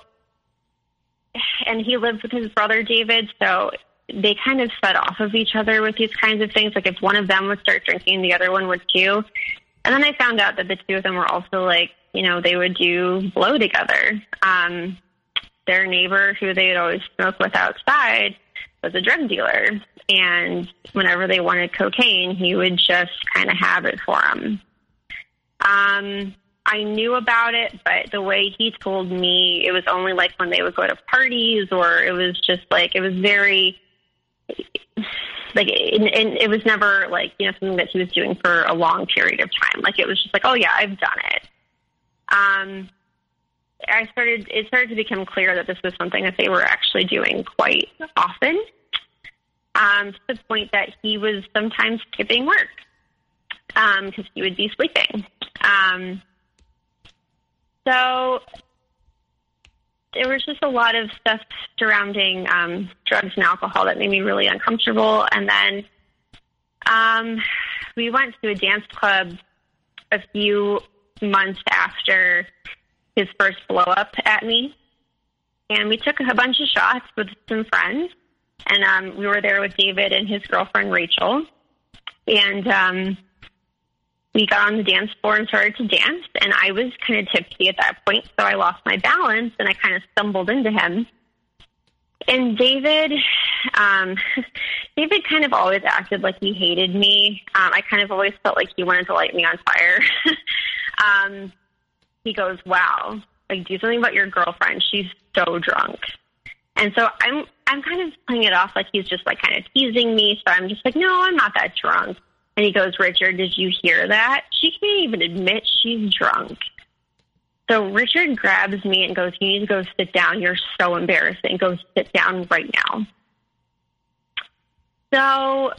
and he lived with his brother David, so they kind of fed off of each other with these kinds of things. Like if one of them would start drinking, the other one would too. And then I found out that the two of them were also like, you know, they would do blow together. Um, their neighbor, who they would always smoke with outside, was a drug dealer. And whenever they wanted cocaine, he would just kind of have it for them. Um, I knew about it, but the way he told me, it was only like when they would go to parties, or it was just like it was very like, and, and it was never like you know something that he was doing for a long period of time. Like it was just like, oh yeah, I've done it. Um, I started. It started to become clear that this was something that they were actually doing quite often. Um, to the point that he was sometimes skipping work um because he would be sleeping. Um, so there was just a lot of stuff surrounding um, drugs and alcohol that made me really uncomfortable. And then um, we went to a dance club a few months after his first blow up at me. And we took a bunch of shots with some friends. And um, we were there with David and his girlfriend, Rachel. And um, we got on the dance floor and started to dance. And I was kind of tipsy at that point, so I lost my balance and I kind of stumbled into him. And David, um, David kind of always acted like he hated me. Um, I kind of always felt like he wanted to light me on fire. um, he goes, "Wow, like do something about your girlfriend. She's so drunk." And so I'm I'm kind of playing it off like he's just like kind of teasing me. So I'm just like, "No, I'm not that drunk." And he goes, Richard, did you hear that? She can't even admit she's drunk. So Richard grabs me and goes, You need to go sit down. You're so embarrassing. Go sit down right now. So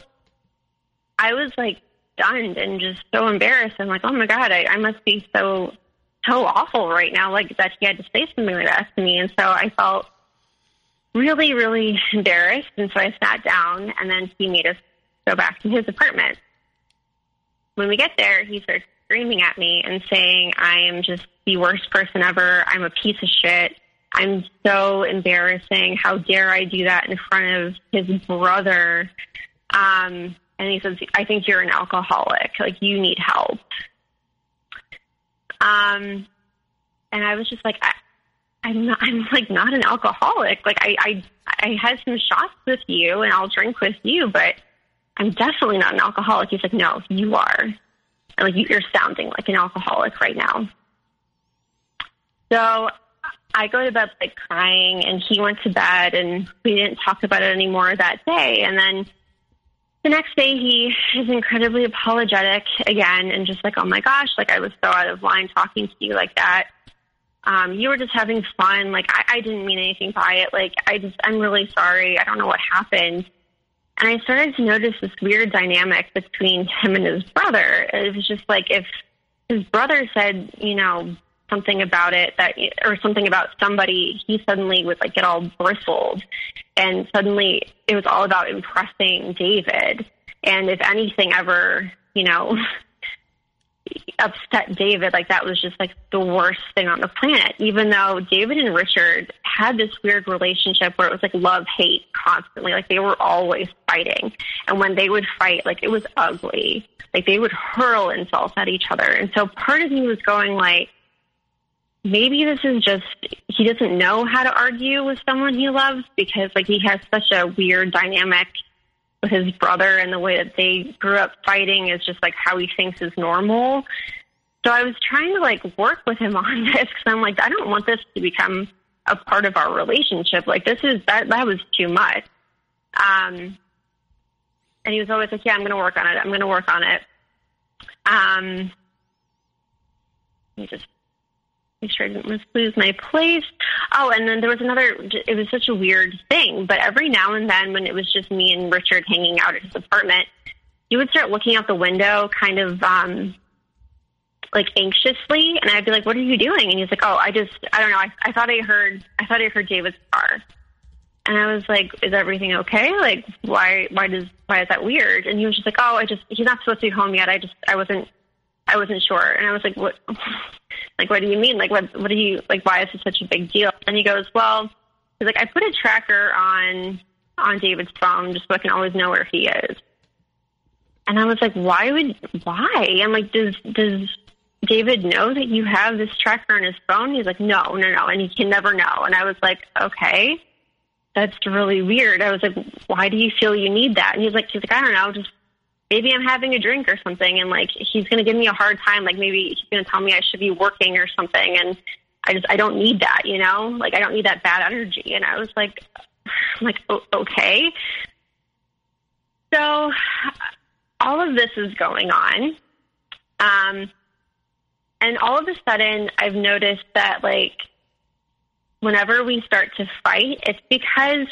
I was like stunned and just so embarrassed. I'm like, Oh my God, I, I must be so, so awful right now. Like that he had to say something like that to me. And so I felt really, really embarrassed. And so I sat down, and then he made us go back to his apartment. When we get there, he starts screaming at me and saying, I am just the worst person ever. I'm a piece of shit. I'm so embarrassing. How dare I do that in front of his brother? Um, and he says, I think you're an alcoholic. Like, you need help. Um, and I was just like, I, I'm not, I'm like not an alcoholic. Like I, I, I had some shots with you and I'll drink with you, but I'm definitely not an alcoholic. He's like, no, you are. And like you're sounding like an alcoholic right now. So I go to bed like crying and he went to bed and we didn't talk about it anymore that day. And then the next day he is incredibly apologetic again and just like, oh my gosh, like I was so out of line talking to you like that um, you were just having fun. Like, I, I didn't mean anything by it. Like, I just, I'm really sorry. I don't know what happened. And I started to notice this weird dynamic between him and his brother. It was just like if his brother said, you know, something about it that, or something about somebody, he suddenly would like get all bristled. And suddenly it was all about impressing David. And if anything ever, you know, upset David, like that was just like the worst thing on the planet. Even though David and Richard had this weird relationship where it was like love hate constantly, like they were always fighting. And when they would fight, like it was ugly. Like they would hurl insults at each other. And so part of me was going like, maybe this is just he doesn't know how to argue with someone he loves because like he has such a weird dynamic his brother and the way that they grew up fighting is just like how he thinks is normal. So I was trying to like work with him on this because I'm like, I don't want this to become a part of our relationship. Like this is that that was too much. Um, and he was always like, Yeah, I'm going to work on it. I'm going to work on it. Um, he just make sure I didn't lose my place. Oh, and then there was another. It was such a weird thing, but every now and then, when it was just me and Richard hanging out at his apartment, he would start looking out the window, kind of um, like anxiously, and I'd be like, "What are you doing?" And he's like, "Oh, I just, I don't know. I, I thought I heard, I thought I heard David's car." And I was like, "Is everything okay? Like, why, why does, why is that weird?" And he was just like, "Oh, I just, he's not supposed to be home yet. I just, I wasn't, I wasn't sure." And I was like, "What?" Like, what do you mean? Like, what, what do you, like, why is this such a big deal? And he goes, well, he's like, I put a tracker on, on David's phone just so I can always know where he is. And I was like, why would, why? I'm like, does, does David know that you have this tracker on his phone? He's like, no, no, no. And he can never know. And I was like, okay, that's really weird. I was like, why do you feel you need that? And he's like, he's like, I don't know, just maybe I'm having a drink or something and like he's going to give me a hard time. Like maybe he's going to tell me I should be working or something. And I just, I don't need that, you know, like I don't need that bad energy. And I was like, I'm like, okay. So all of this is going on. Um, and all of a sudden I've noticed that like whenever we start to fight, it's because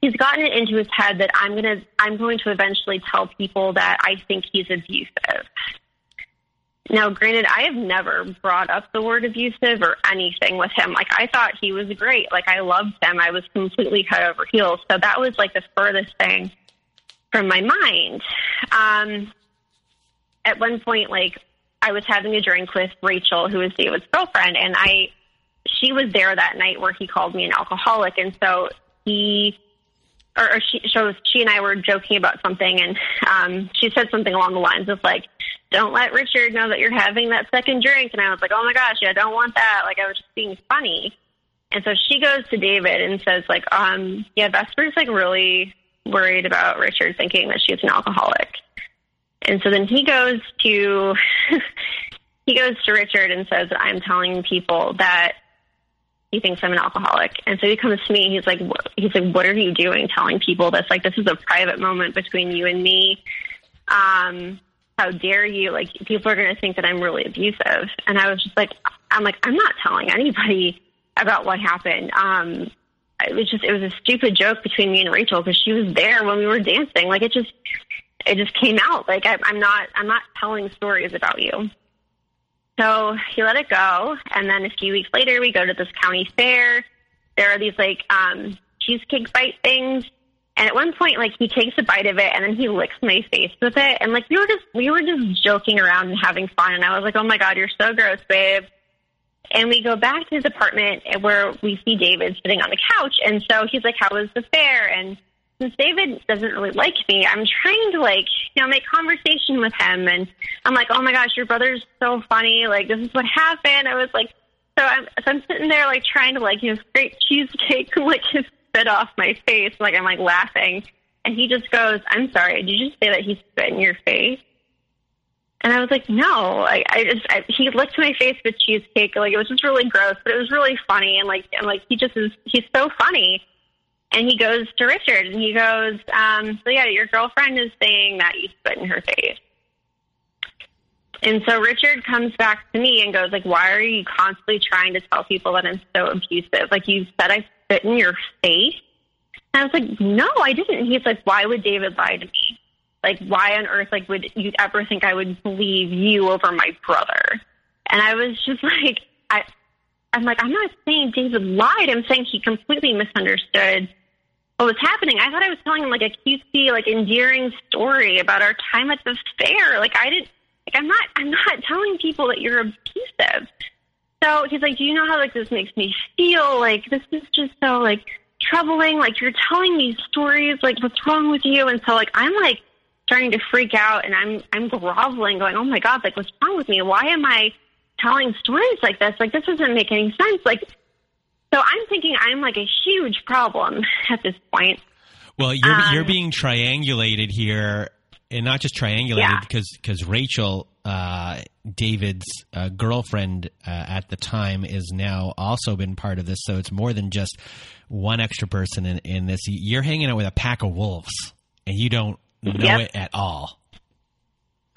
he's gotten it into his head that I'm gonna I'm going to eventually tell people that I think he's abusive. Now, granted, I have never brought up the word abusive or anything with him. Like I thought he was great. Like I loved him. I was completely head over heels. So that was like the furthest thing from my mind. Um, at one point, like I was having a drink with Rachel, who was David's girlfriend, and I she was there that night where he called me an alcoholic, and so he or, or she so she and I were joking about something, and um, she said something along the lines of like, "Don't let Richard know that you're having that second drink." And I was like, "Oh my gosh, yeah, I don't want that." Like I was just being funny. And so she goes to David and says like, um, "Yeah, Vesper's like really worried about Richard thinking that she's an alcoholic." And so then he goes to he goes to Richard and says, "I'm telling people that he thinks I'm an alcoholic. And so he comes to me. He's like, he's like, what are you doing? Telling people this? Like, this is a private moment between you and me. Um, how dare you? Like, people are going to think that I'm really abusive. And I was just like, I'm like, I'm not telling anybody about what happened. Um, it was just, it was a stupid joke between me and Rachel because she was there when we were dancing. Like, it just, it just came out. Like, I, I'm not, I'm not telling stories about you. So he let it go. And then a few weeks later, we go to this county fair. There are these like um, cheesecake bite things. And at one point, like he takes a bite of it and then he licks my face with it. And like we were just we were just joking around and having fun. And I was like, "Oh my god, you're so gross, babe." And we go back to his apartment where we see David sitting on the couch. And so he's like, How was the fair? And since David doesn't really like me, I'm trying to like, you know, make conversation with him. And I'm like, Oh my gosh, your brother's so funny. Like, this is what happened. I was like, so I'm, so I'm sitting there like trying to like, you know, scrape cheesecake like his spit off my face. Like, I'm like laughing. And he just goes, I'm sorry, did you just say that he spit in your face? And I was like, no, I, I just, I, he licked my face with cheesecake. Like, it was just really gross, but it was really funny. And like, and like, he just is, he's so funny. And he goes to Richard and he goes, um, so yeah, your girlfriend is saying that you spit in her face. And so Richard comes back to me and goes like, why are you constantly trying to tell people that I'm so abusive? Like you said I spit in your face. And I was like, no, I didn't. And he's like, why would David lie to me? Like, why on earth, like, would you ever think I would believe you over my brother? And I was just like, I, I'm like, I'm not saying David lied. I'm saying he completely misunderstood what was happening. I thought I was telling him like a cutesy, like endearing story about our time at the fair. Like I didn't, like I'm not, I'm not telling people that you're abusive. So he's like, do you know how like this makes me feel? Like this is just so like troubling. Like you're telling these stories. Like what's wrong with you? And so like I'm like starting to freak out and I'm I'm groveling, going, Oh my god, like what's wrong with me? Why am I telling stories like this? Like this doesn't make any sense. Like so I'm thinking I'm like a huge problem at this point. Well, you're Um, you're being triangulated here, and not just triangulated Yeah. because because Rachel, uh, David's uh, girlfriend uh, at the time, is now also been part of this. So it's more than just one extra person in, in this. You're hanging out with a pack of wolves, and you don't know Yep. it at all.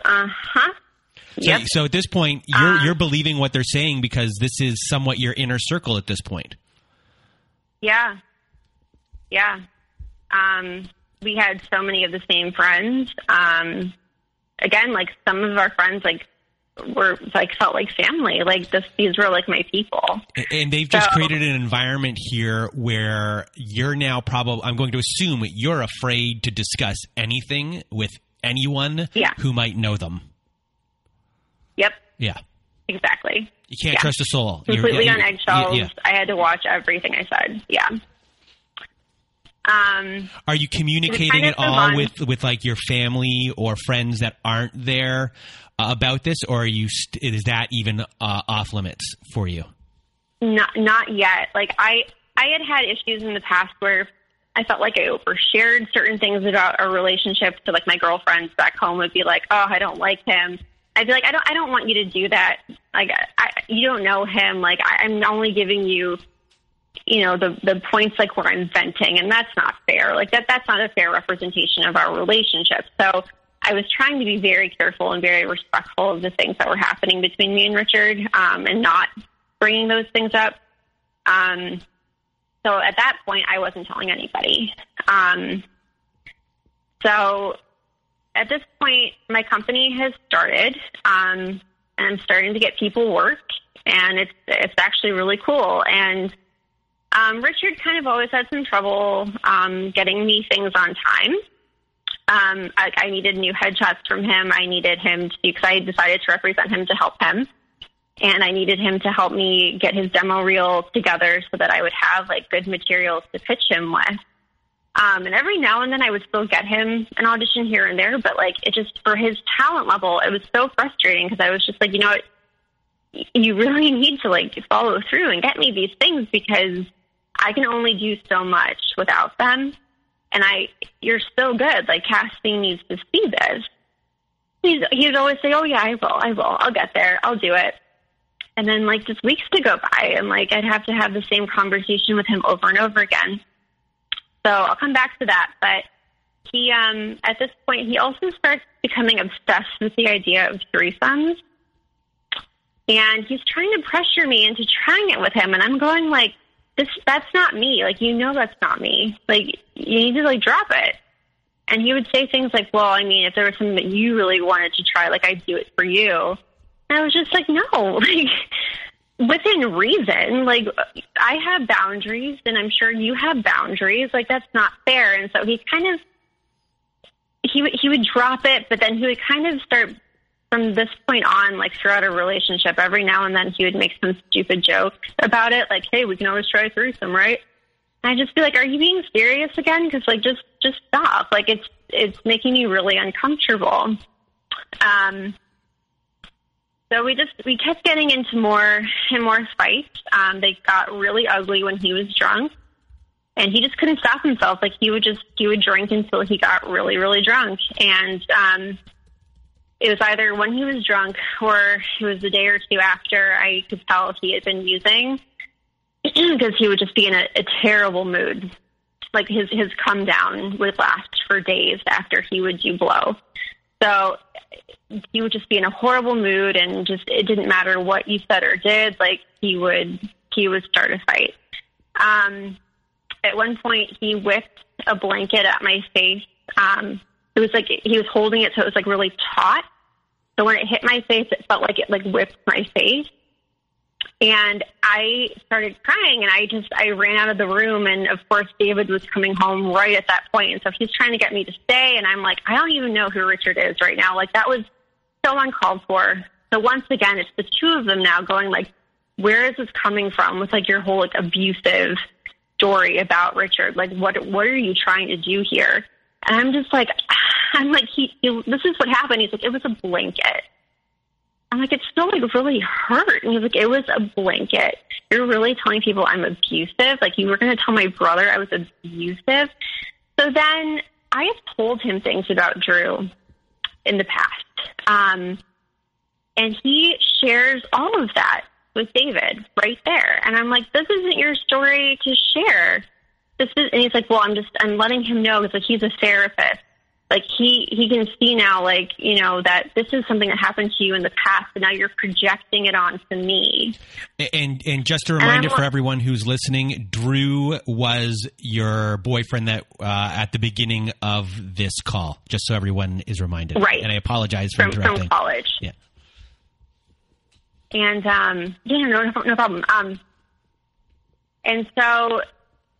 Uh huh. So, Yep. so at this point, you're Uh, you're believing what they're saying because this is somewhat your inner circle at this point. Yeah. Yeah. Um, we had so many of the same friends. Um, again, like some of our friends, like were like felt like family. Like this, these were like my people. And they've just So- created an environment here where you're now probably, I'm going to assume you're afraid to discuss anything with anyone Yeah. who might know them. Yep. Yeah. Exactly. You can't Yeah. trust a soul. You're- Completely yeah, on eggshells. yeah. I had to watch everything I said. Yeah. Um, Are you communicating kind at of all on. with, with like your family or friends that aren't there uh, about this, or are you st- is that even uh, off limits for you? Not not yet. Like I I had had issues in the past where I felt like I overshared certain things about our relationship. So like my girlfriends back home would be like, "Oh, I don't like him." I'd be like, "I don't I don't want you to do that. Like I, you don't know him. Like I, I'm only giving you." You know the the points like where I'm venting, and that's not fair. Like that that's not a fair representation of our relationship. So I was trying to be very careful and very respectful of the things that were happening between me and Richard, um, and not bringing those things up. Um, so at that point, I wasn't telling anybody. Um, so at this point, my company has started, um, and I'm starting to get people work, and it's it's actually really cool. And um, Richard kind of always had some trouble um, getting me things on time. Um, I, I needed new headshots from him. I needed him to because I decided to represent him to help him and I needed him to help me get his demo reel together so that I would have like good materials to pitch him with. Um, and every now and then I would still get him an audition here and there, but like it just for his talent level, it was so frustrating because I was just like, you know what, you really need to like follow through and get me these things because I can only do so much without them. And I, you're so good. Like casting needs to see this. He's, he'd always say, "Oh yeah, I will, I will, I'll get there, I'll do it." And then like just weeks to go by, and like I'd have to have the same conversation with him over and over again. So I'll come back to that. But he, um, at this point, he also starts becoming obsessed with the idea of threesomes, and he's trying to pressure me into trying it with him. And I'm going like, "This, that's not me. Like you know, that's not me. Like you need to like drop it." And he would say things like, "Well, I mean, if there was something that you really wanted to try, like I'd do it for you." And I was just like, "No, like within reason. Like I have boundaries, and I'm sure you have boundaries. Like that's not fair. And so he kind of he he would drop it, but then he would kind of start from this point on, like throughout a relationship. Every now and then he would make some stupid joke about it, like, "Hey, we can always try threesome, right?" And I'd just be like, "Are you being serious again? Because like, just just stop. Like it's it's making me really uncomfortable." Um, so we just we kept getting into more and more fights. Um, they got really ugly when he was drunk, and he just couldn't stop himself. Like he would just he would drink until he got really really drunk, and um, it was either when he was drunk or it was a day or two after. I could tell he had been using because he would just be in a, a terrible mood. Like his his come down would last for days after he would do blow. So he would just be in a horrible mood and just it didn't matter what you said or did like he would he would start a fight. Um at one point he whipped a blanket at my face. Um it was like he was holding it so it was like really taut. So when it hit my face it felt like it like whipped my face and I started crying and I just I ran out of the room and of course David was coming home right at that point. and so he's trying to get me to stay and I'm like I don't even know who Richard is right now like that was so uncalled for. So once again, it's the two of them now going like, where is this coming from with like your whole like abusive story about Richard? Like, what what are you trying to do here? And I'm just like, I'm like, he, he this is what happened. He's like, it was a blanket. I'm like, it still like really hurt. And he's like, it was a blanket. You're really telling people I'm abusive. Like you were going to tell my brother I was abusive. So then I have told him things about Drew in the past. Um, and he shares all of that with David right there. And I'm like, this isn't your story to share. This is, and he's like, well, I'm just, I'm letting him know because like, he's a therapist. Like he, he can see now, like, you know, that this is something that happened to you in the past, and now you're projecting it onto me. And and just a reminder for everyone who's listening, Drew was your boyfriend that uh, at the beginning of this call, just so everyone is reminded. Right. And I apologize for from, interrupting. from college. Yeah. And um, yeah, no, no problem. Um, and so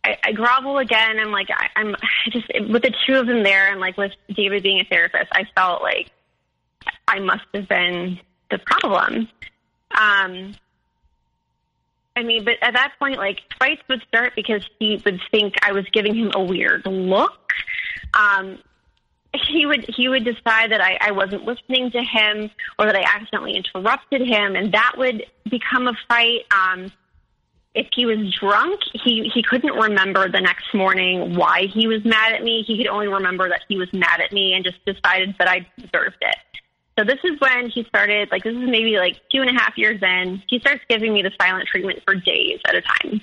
I, I grovel again. I'm like, I, I'm just with the two of them there, and like with David being a therapist, I felt like I must have been the problem. Um, I mean, but at that point, like fights would start because he would think I was giving him a weird look. Um, he would he would decide that I, I wasn't listening to him or that I accidentally interrupted him, and that would become a fight. Um, if he was drunk, he he couldn't remember the next morning why he was mad at me. He could only remember that he was mad at me and just decided that I deserved it. So this is when he started, like this is maybe like two and a half years in. He starts giving me the silent treatment for days at a time.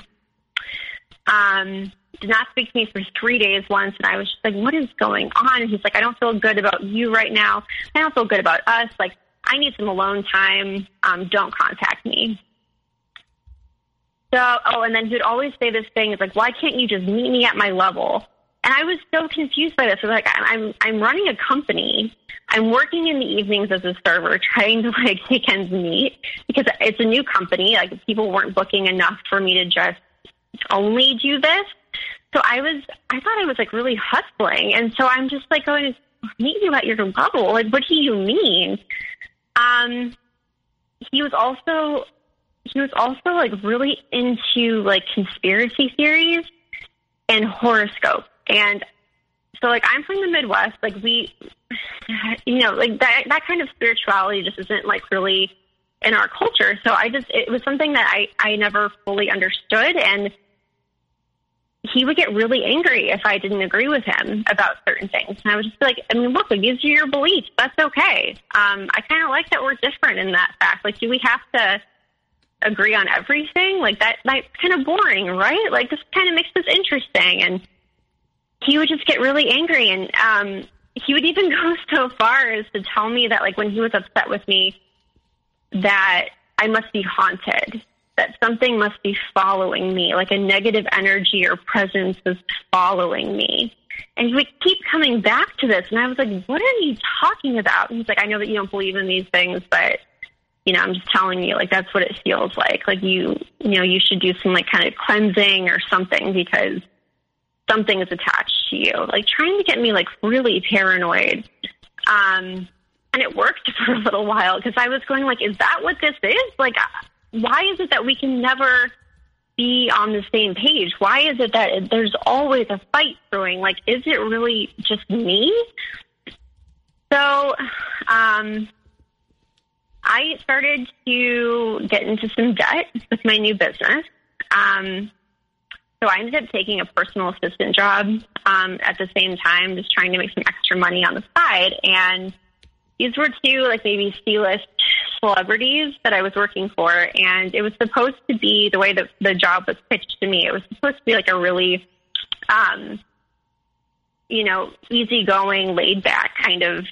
Um, did not speak to me for three days once, and I was just like, "What is going on?" And he's like, "I don't feel good about you right now. I don't feel good about us. Like, I need some alone time. Um, don't contact me." So, oh, and then he would always say this thing, it's like, why can't you just meet me at my level? And I was so confused by this. I was like, I'm, I'm running a company. I'm working in the evenings as a server, trying to like make ends meet because it's a new company. Like people weren't booking enough for me to just only do this. So I was, I thought I was like really hustling. And so I'm just like going, meet you at your level. Like, what do you mean? Um, he was also he was also like really into like conspiracy theories and horoscope and so like i'm from the midwest like we you know like that that kind of spirituality just isn't like really in our culture so i just it was something that i i never fully understood and he would get really angry if I didn't agree with him about certain things. And I would just be like, I mean, look, these are your beliefs. That's okay. Um, I kind of like that we're different in that fact. Like, do we have to agree on everything? Like that that's kind of boring, right? Like this kind of makes this interesting. And he would just get really angry and um he would even go so far as to tell me that like when he was upset with me that I must be haunted. That something must be following me, like a negative energy or presence is following me. And he would keep coming back to this. And I was like, what are you talking about? And he's like, I know that you don't believe in these things, but you know, I'm just telling you, like that's what it feels like. Like you, you know, you should do some like kind of cleansing or something because something is attached to you. Like trying to get me like really paranoid. Um, and it worked for a little while because I was going like, is that what this is? Like, why is it that we can never be on the same page? Why is it that there's always a fight brewing? Like, is it really just me? So, um, I started to get into some debt with my new business. Um, so I ended up taking a personal assistant job um, at the same time, just trying to make some extra money on the side. And these were two like maybe C-list celebrities that I was working for, and it was supposed to be the way that the job was pitched to me. It was supposed to be like a really, um, you know, easygoing, laid back kind of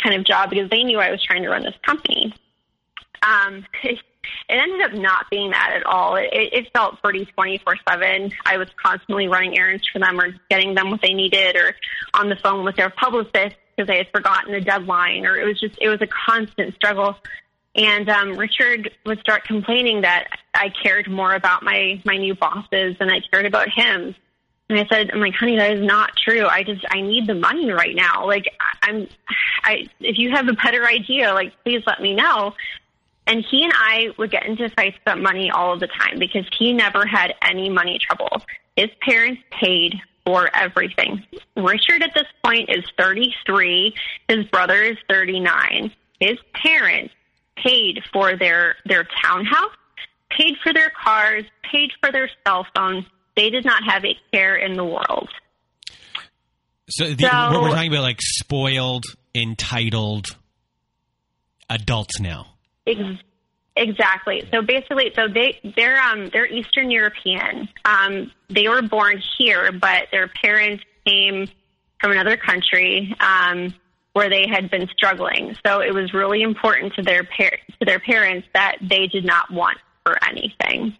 kind of job because they knew I was trying to run this company. Um, it, ended up not being that at all. It, it felt pretty 24 7. I was constantly running errands for them or getting them what they needed or on the phone with their publicist because they had forgotten a deadline or it was just, it was a constant struggle. And um, Richard would start complaining that I cared more about my, my new bosses than I cared about him. And I said, I'm like, honey, that is not true. I just, I need the money right now. Like, I'm, I, if you have a better idea, like, please let me know. And he and I would get into fights about money all of the time because he never had any money trouble. His parents paid for everything. Richard at this point is 33. His brother is 39. His parents paid for their, their townhouse, paid for their cars, paid for their cell phones. They did not have a care in the world. So, the, so we're talking about like spoiled, entitled adults now. Ex- exactly. So basically, so they they're um they're Eastern European. Um, they were born here, but their parents came from another country um, where they had been struggling. So it was really important to their par- to their parents that they did not want for anything.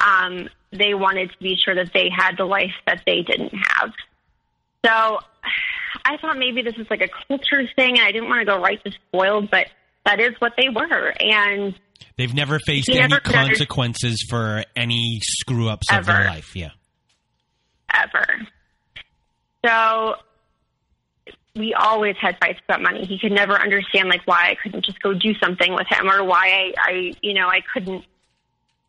Um, they wanted to be sure that they had the life that they didn't have. So I thought maybe this is like a culture thing, and I didn't want to go right to spoiled, but that is what they were. And they've never faced any never consequences for any screw ups of their life. Yeah. Ever. So we always had fights about money. He could never understand like why I couldn't just go do something with him or why I, I you know, I couldn't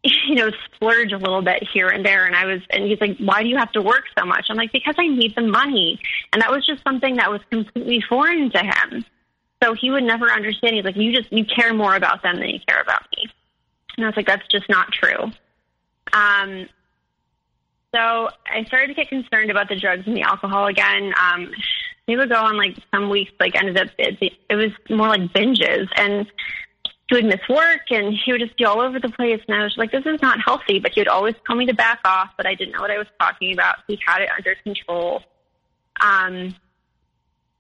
you know, splurge a little bit here and there. And I was, and he's like, why do you have to work so much? I'm like, because I need the money. And that was just something that was completely foreign to him. So he would never understand. He's like, you just, you care more about them than you care about me. And I was like, that's just not true. Um, so I started to get concerned about the drugs and the alcohol again. Um, they would go on like some weeks, like ended up, it, it was more like binges and he would miss work and he would just be all over the place. And I was like, this is not healthy, but he would always tell me to back off, but I didn't know what I was talking about. He had it under control. Um,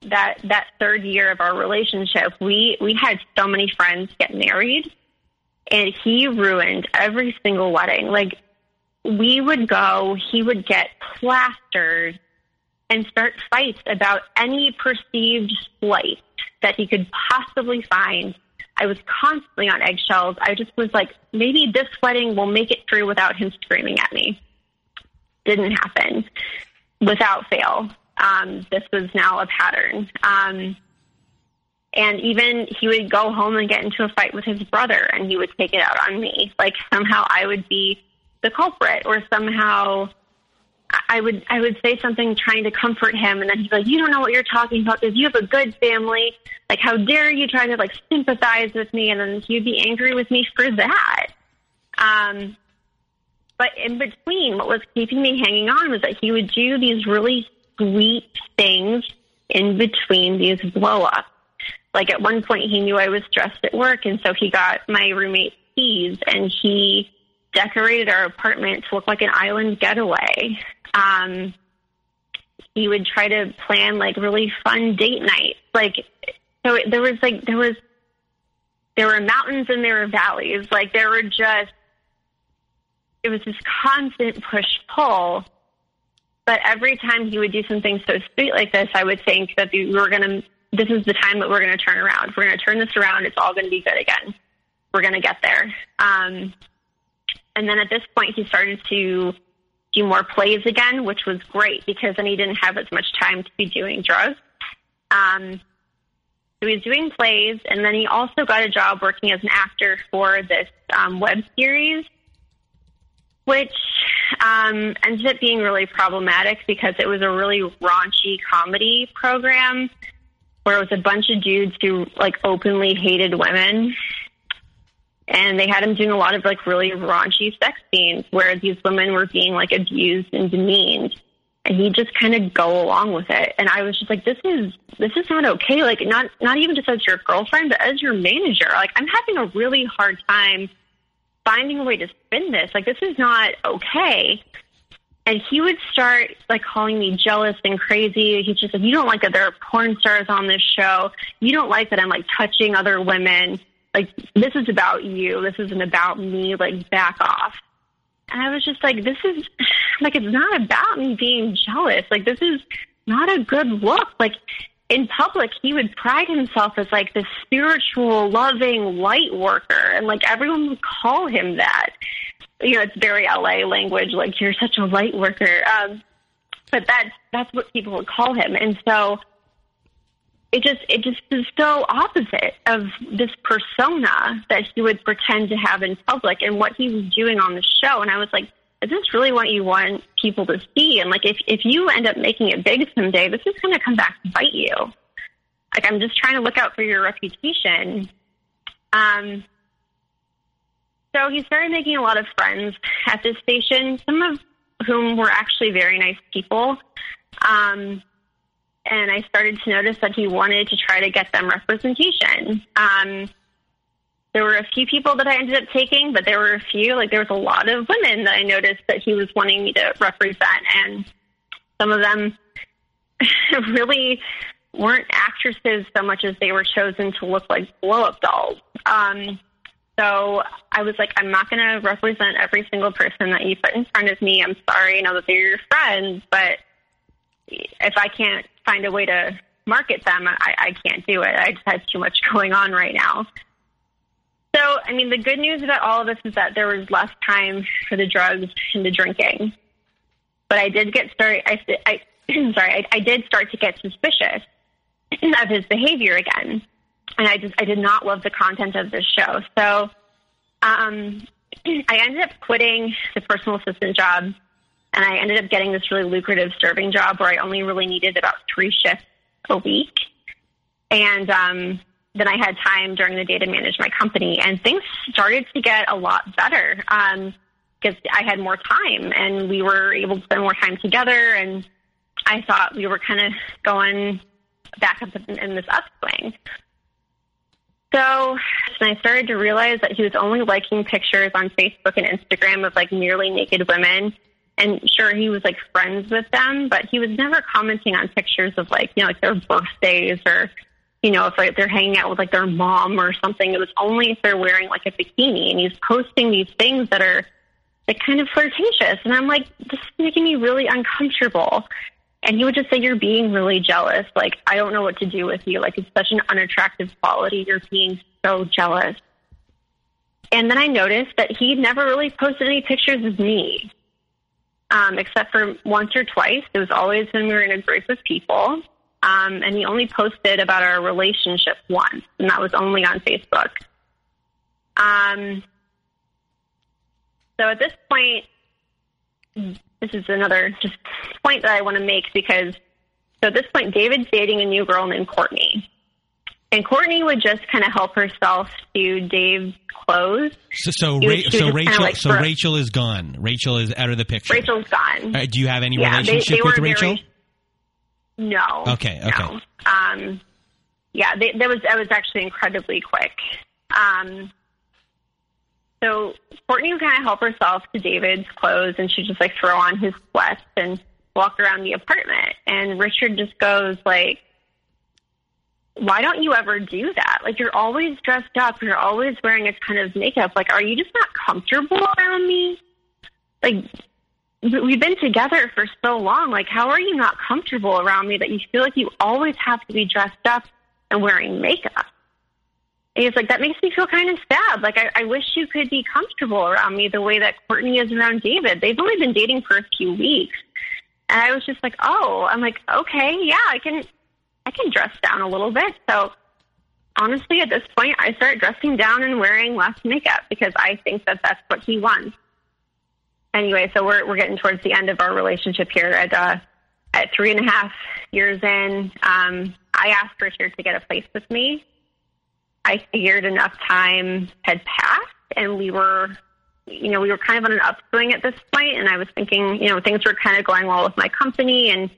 that that third year of our relationship, we we had so many friends get married, and he ruined every single wedding. Like we would go, he would get plastered and start fights about any perceived slight that he could possibly find. I was constantly on eggshells. I just was like, maybe this wedding will make it through without him screaming at me. Didn't happen without fail um, this was now a pattern. Um, and even he would go home and get into a fight with his brother, and he would take it out on me. Like somehow I would be the culprit, or somehow I would I would say something trying to comfort him, and then he'd be like, "You don't know what you're talking about because you have a good family. Like, how dare you try to like sympathize with me?" And then he'd be angry with me for that. Um, but in between, what was keeping me hanging on was that he would do these really sweet things in between these blow ups. Like at one point, he knew I was stressed at work, and so he got my roommate keys and he decorated our apartment to look like an island getaway. Um, he would try to plan like really fun date nights. Like, so it, there was like, there was, there were mountains and there were valleys. Like, there were just, it was this constant push pull but every time he would do something so sweet like this, I would think that we were going to, this is the time that we're going to turn around. We're going to turn this around. It's all going to be good again. we're going to get there. Um, and then at this point, he started to do more plays again, which was great because then he didn't have as much time to be doing drugs. Um, so he was doing plays, and then he also got a job working as an actor for this um, web series, which um, ended up being really problematic because it was a really raunchy comedy program where it was a bunch of dudes who like openly hated women. And they had him doing a lot of like really raunchy sex scenes where these women were being like abused and demeaned. And he just kind of go along with it. And i was just like this is this is not okay. Like not not even just as your girlfriend but as your manager. Like i'm having a really hard time finding a way to spin this like this is not okay and he would start like calling me jealous and crazy. He's just like, you don't like that there are porn stars on this show. You don't like that I'm like touching other women like this is about you. This isn't about me. Like back off. And I was just like, this is like it's not about me being jealous. Like this is not a good look. Like in public, he would pride himself as like the spiritual, loving light worker, and like everyone would call him that. You know, it's very LA language. Like you're such a light worker. Um, but that's that's what people would call him, and so it just it just is so opposite of this persona that he would pretend to have in public and what he was doing on the show. And I was like, is this really what you want people to see? And like, if if you end up making it big someday, this is going to come back to bite you. Like, I'm just trying to look out for your reputation. Um. So he started making a lot of friends at this station, some of whom were actually very nice people. Um, and I started to notice that he wanted to try to get them representation. Um, there were a few people that I ended up taking, but there were a few, like there was a lot of women that I noticed that he was wanting me to represent, and some of them really weren't actresses so much as they were chosen to look like blow up dolls. Um, so I was like, I'm not going to represent every single person that you put in front of me. I'm sorry, I know that they're your friends, but if I can't find a way to market them, I, I can't do it. I just have too much going on right now. So, I mean, the good news about all of this is that there was less time for the drugs and the drinking. But I did get started. I, I sorry, I, I did start to get suspicious of his behavior again, and I just I did not love the content of this show. So, um, I ended up quitting the personal assistant job and I ended up getting this really lucrative serving job where I only really needed about three shifts a week. And um, then I had time during the day to manage my company, and things started to get a lot better because um, I had more time and we were able to spend more time together. And I thought we were kind of going back up in this upswing. So I started to realize that he was only liking pictures on Facebook and Instagram of like nearly naked women and sure he was like friends with them, but he was never commenting on pictures of like, you know, like their birthdays or, you know, if they're hanging out with like their mom or something. It was only if they're wearing like a bikini and he's posting these things that are like kind of flirtatious. And I'm like, this is making me really uncomfortable. And he would just say, You're being really jealous. Like, I don't know what to do with you. Like, it's such an unattractive quality. You're being so jealous. And then I noticed that he never really posted any pictures of me um, except for once or twice. It was always when we were in a group of people. Um, and he only posted about our relationship once, and that was only on Facebook. Um, so at this point, this is another just point that I want to make because so at this point, David's dating a new girl named Courtney. And Courtney would just kind of help herself to Dave's clothes. So, so, Ra- so Rachel, like so Rachel is gone. Rachel is out of the picture. Rachel's gone. Uh, do you have any yeah, relationship they, they with Rachel? Very, no. Okay. Okay. No. Um, yeah, they, that was that was actually incredibly quick. Um, so Courtney would kind of help herself to David's clothes, and she'd just like throw on his sweats and walk around the apartment. And Richard just goes like, why don't you ever do that? Like you're always dressed up, you're always wearing a ton of makeup. Like, are you just not comfortable around me? Like we've been together for so long. Like, how are you not comfortable around me that you feel like you always have to be dressed up and wearing makeup? And he's like, that makes me feel kind of sad. Like, I, I wish you could be comfortable around me the way that Courtney is around David. They've only been dating for a few weeks. And I was just like, oh, I'm like, okay, yeah, I can, I can dress down a little bit. So honestly, at this point, I start dressing down and wearing less makeup because I think that that's what he wants. Anyway, so we're, we're getting towards the end of our relationship here at, uh, at three and a half years in. Um, I asked Richard to get a place with me I figured enough time had passed and we were, you know, we were kind of on an upswing at this point and I was thinking, you know, things were kind of going well with my company and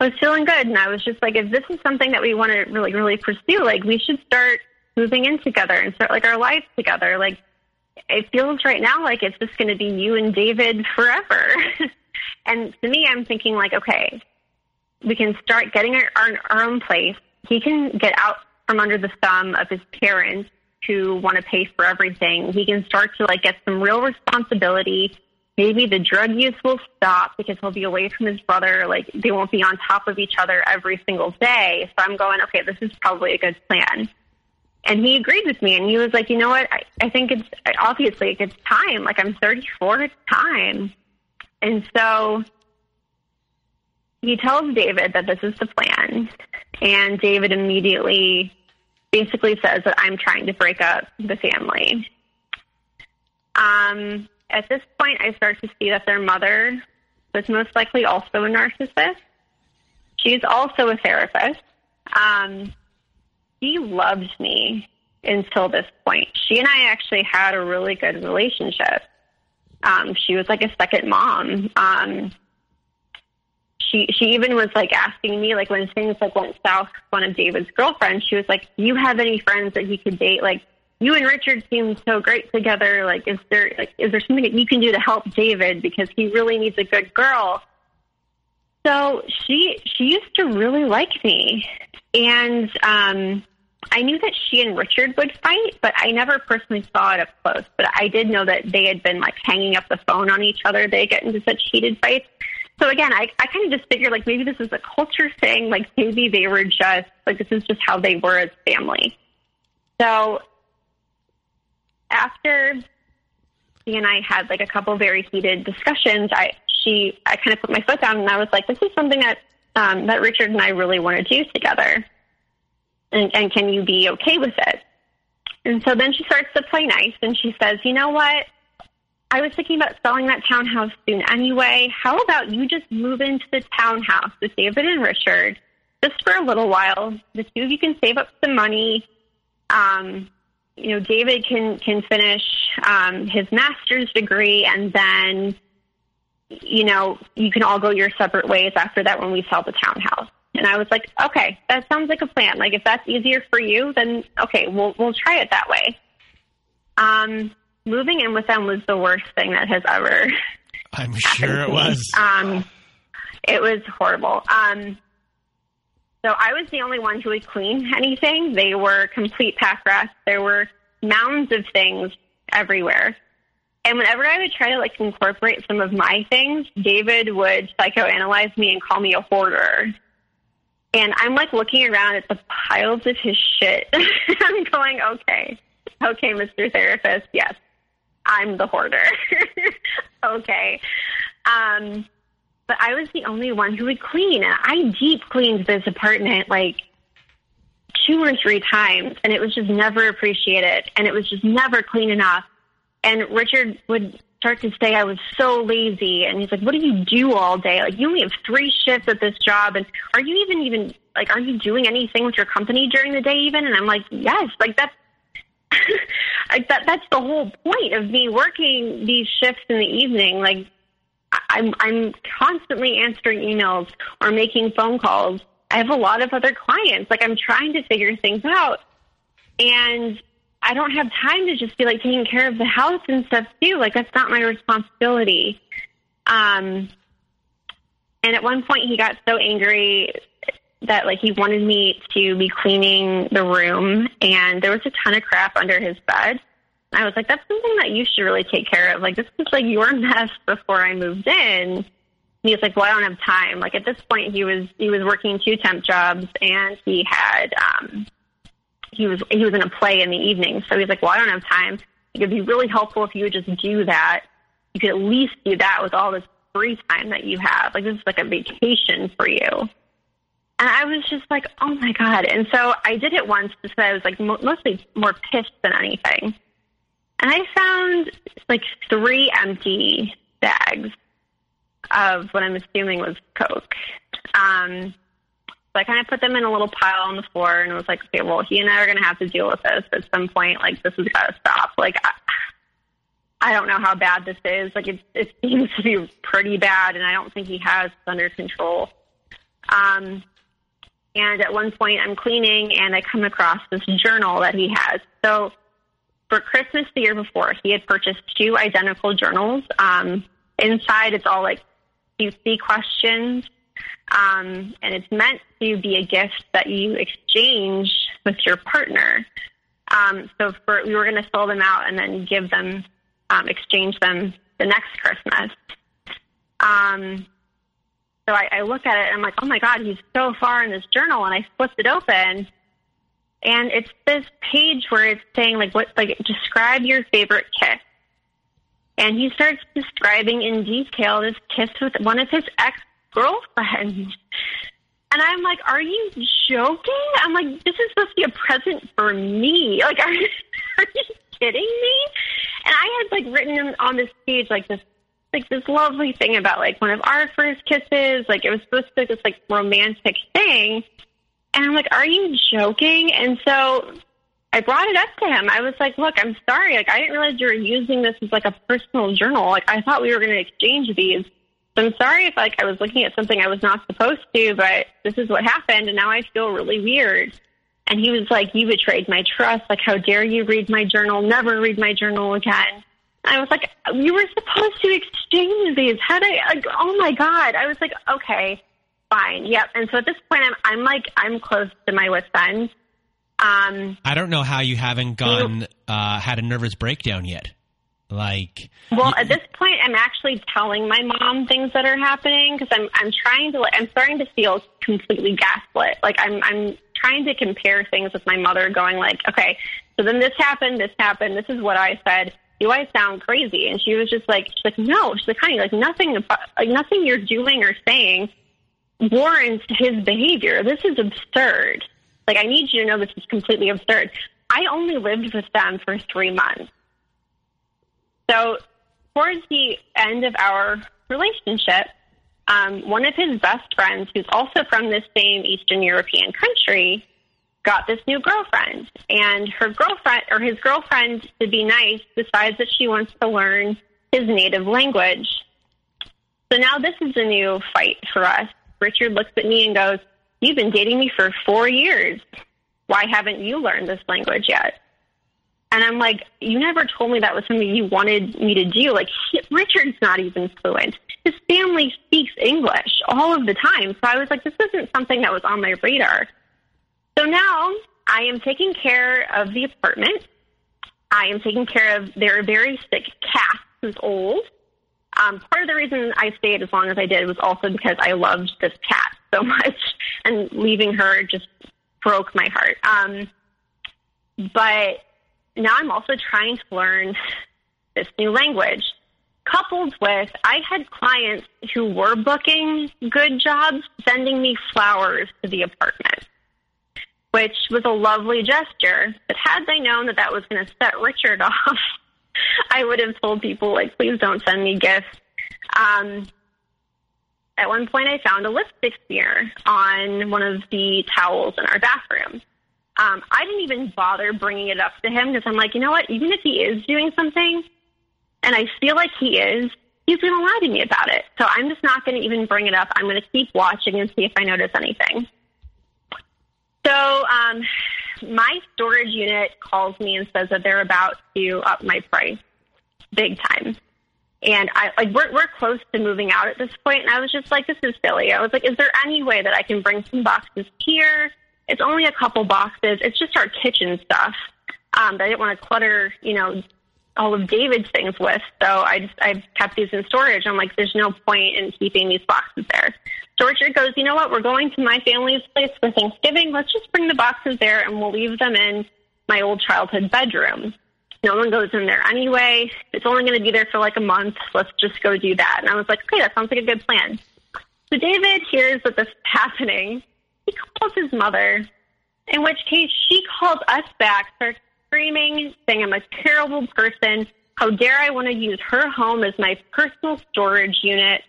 I was feeling good. And I was just like, if this is something that we want to really, really pursue, like we should start moving in together and start like our lives together. Like it feels right now like it's just going to be you and David forever. and to me, I'm thinking like, okay, we can start getting our, our, our own place. He can get out from under the thumb of his parents who want to pay for everything. He can start to like get some real responsibility. Maybe the drug use will stop because he'll be away from his brother. Like they won't be on top of each other every single day. So I'm going, okay, this is probably a good plan. And he agreed with me, and he was like, you know what? I, I think it's obviously it's time. Like I'm 34, it's time. And so he tells David that this is the plan, and David immediately basically says that I'm trying to break up the family. Um, at this point, I start to see that their mother was most likely also a narcissist. She's also a therapist. Um, she loved me until this point. She and I actually had a really good relationship. Um, she was like a second mom. Um, she she even was like asking me like when things like went south one of david's girlfriends she was like do you have any friends that he could date like you and richard seem so great together like is there like is there something that you can do to help david because he really needs a good girl so she she used to really like me and um I knew that she and Richard would fight, but I never personally saw it up close. But I did know that they had been like hanging up the phone on each other. They get into such heated fights. So again, I, I kind of just figured like maybe this is a culture thing. Like maybe they were just like this is just how they were as family. So after he and I had like a couple very heated discussions, I she I kind of put my foot down and I was like, this is something that um, that Richard and I really want to do together, and, and can you be okay with it? And so then she starts to play nice and she says, you know what? I was thinking about selling that townhouse soon anyway. How about you just move into the townhouse with David and Richard just for a little while? The two of you can save up some money. Um, you know, David can can finish um, his master's degree, and then you know you can all go your separate ways after that when we sell the townhouse. And I was like, okay, that sounds like a plan. Like if that's easier for you, then okay, we'll we'll try it that way. Um, moving in with them was the worst thing that has ever. I'm sure it was. Um, it was horrible. Um, so I was the only one who would clean anything. They were complete pack rats. There were mounds of things everywhere. And whenever I would try to like incorporate some of my things, David would psychoanalyze me and call me a hoarder. And I'm like looking around at the piles of his shit. I'm going, okay, okay, Mr. Therapist, yes, I'm the hoarder. okay. Um, but I was the only one who would clean. And I deep cleaned this apartment like two or three times, and it was just never appreciated. And it was just never clean enough. And Richard would start to say I was so lazy. And he's like, What do you do all day? Like, you only have three shifts at this job. And are you even, even, like, are you doing anything with your company during the day, even? And I'm like, Yes, like, that's I, that that's the whole point of me working these shifts in the evening. Like I'm I'm constantly answering emails or making phone calls. I have a lot of other clients. Like I'm trying to figure things out, and I don't have time to just be like taking care of the house and stuff too. Like that's not my responsibility. Um, and at one point, he got so angry that like he wanted me to be cleaning the room and there was a ton of crap under his bed. I was like, that's something that you should really take care of. Like this was like your mess before I moved in. And he was like, well, I don't have time. Like at this point he was, he was working two temp jobs and he had, um, he was he was in a play in the evening. So he's like, well, I don't have time. It would be really helpful if you would just do that. You could at least do that with all this free time that you have. Like this is like a vacation for you. And I was just like, oh my god. And so I did it once because I was like mo- mostly more pissed than anything. And I found like three empty bags of what I'm assuming was Coke. Um, I kind of put them in a little pile on the floor and was like, okay, well, he and I are going to have to deal with this at some point. Like, this has got to stop. Like, I, I don't know how bad this is. Like, it, it seems to be pretty bad, and I don't think he has it under control. Um, and at one point, I'm cleaning and I come across this journal that he has. So for Christmas the year before, he had purchased two identical journals. Um, inside, it's all like QC questions, um, and it's meant to be a gift that you exchange with your partner. Um, so for we were going to sell them out and then give them, um, exchange them the next Christmas. Um, so I, I look at it and I'm like, oh my god, he's so far in this journal, and I flipped it open, and it's this page where it's saying like what like describe your favorite kiss and he starts describing in detail this kiss with one of his ex girlfriends and i'm like are you joking i'm like this is supposed to be a present for me like are you, are you kidding me and i had like written on this page like this like this lovely thing about like one of our first kisses like it was supposed to be this like romantic thing and I'm like, are you joking? And so I brought it up to him. I was like, look, I'm sorry. Like, I didn't realize you were using this as like a personal journal. Like, I thought we were going to exchange these. So I'm sorry if like I was looking at something I was not supposed to, but this is what happened. And now I feel really weird. And he was like, you betrayed my trust. Like, how dare you read my journal? Never read my journal again. I was like, you were supposed to exchange these. How did I, like, oh my God. I was like, okay fine. Yep. And so at this point, I'm I'm like I'm close to my wit's end. Um, I don't know how you haven't gone uh, had a nervous breakdown yet. Like, well, at this point, I'm actually telling my mom things that are happening because I'm I'm trying to I'm starting to feel completely gaslit. Like I'm I'm trying to compare things with my mother, going like, okay, so then this happened, this happened, this is what I said. Do I sound crazy? And she was just like, she's like, no, she's like, honey, like nothing, like nothing you're doing or saying warrants his behavior. This is absurd. Like, I need you to know this is completely absurd. I only lived with them for three months. So, towards the end of our relationship, um, one of his best friends, who's also from this same Eastern European country, got this new girlfriend. And her girlfriend, or his girlfriend, to be nice, decides that she wants to learn his native language. So now this is a new fight for us. Richard looks at me and goes, You've been dating me for four years. Why haven't you learned this language yet? And I'm like, You never told me that was something you wanted me to do. Like, he, Richard's not even fluent. His family speaks English all of the time. So I was like, This isn't something that was on my radar. So now I am taking care of the apartment. I am taking care of their very sick cat who's old. Um, part of the reason I stayed as long as I did was also because I loved this cat so much, and leaving her just broke my heart. Um, but now I'm also trying to learn this new language. Coupled with, I had clients who were booking good jobs sending me flowers to the apartment, which was a lovely gesture. But had they known that that was going to set Richard off, I would have told people like, please don't send me gifts. Um, at one point, I found a lipstick smear on one of the towels in our bathroom. Um, I didn't even bother bringing it up to him because I'm like, you know what? Even if he is doing something, and I feel like he is, he's going to lie to me about it. So I'm just not going to even bring it up. I'm going to keep watching and see if I notice anything. So um, my storage unit calls me and says that they're about to up my price big time. And I like we're we're close to moving out at this point, and I was just like, this is silly. I was like, is there any way that I can bring some boxes here? It's only a couple boxes. It's just our kitchen stuff. Um, but I didn't want to clutter, you know, all of David's things with. So I just I kept these in storage. I'm like, there's no point in keeping these boxes there. So Richard goes, you know what? We're going to my family's place for Thanksgiving. Let's just bring the boxes there and we'll leave them in my old childhood bedroom. No one goes in there anyway. It's only going to be there for like a month. Let's just go do that. And I was like, okay, that sounds like a good plan. So David hears that this is happening. He calls his mother, in which case she calls us back, starts screaming, saying I'm a terrible person. How dare I want to use her home as my personal storage unit?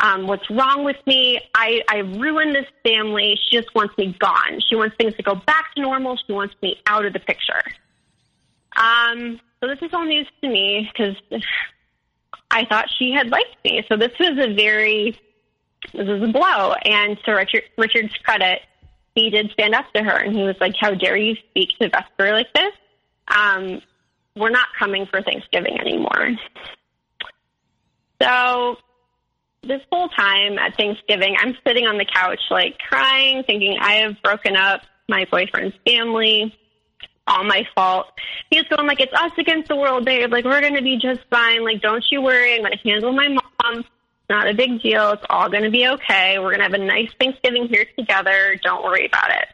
Um, what's wrong with me? I, I ruined this family. She just wants me gone. She wants things to go back to normal. She wants me out of the picture. Um, so this is all news to me because I thought she had liked me. So this was a very, this is a blow. And to Richard, Richard's credit, he did stand up to her and he was like, how dare you speak to Vesper like this? Um, we're not coming for Thanksgiving anymore. So this whole time at Thanksgiving, I'm sitting on the couch, like crying, thinking I have broken up my boyfriend's family all my fault. He's going like, it's us against the world, babe. Like, we're going to be just fine. Like, don't you worry. I'm going to handle my mom. Not a big deal. It's all going to be okay. We're going to have a nice Thanksgiving here together. Don't worry about it.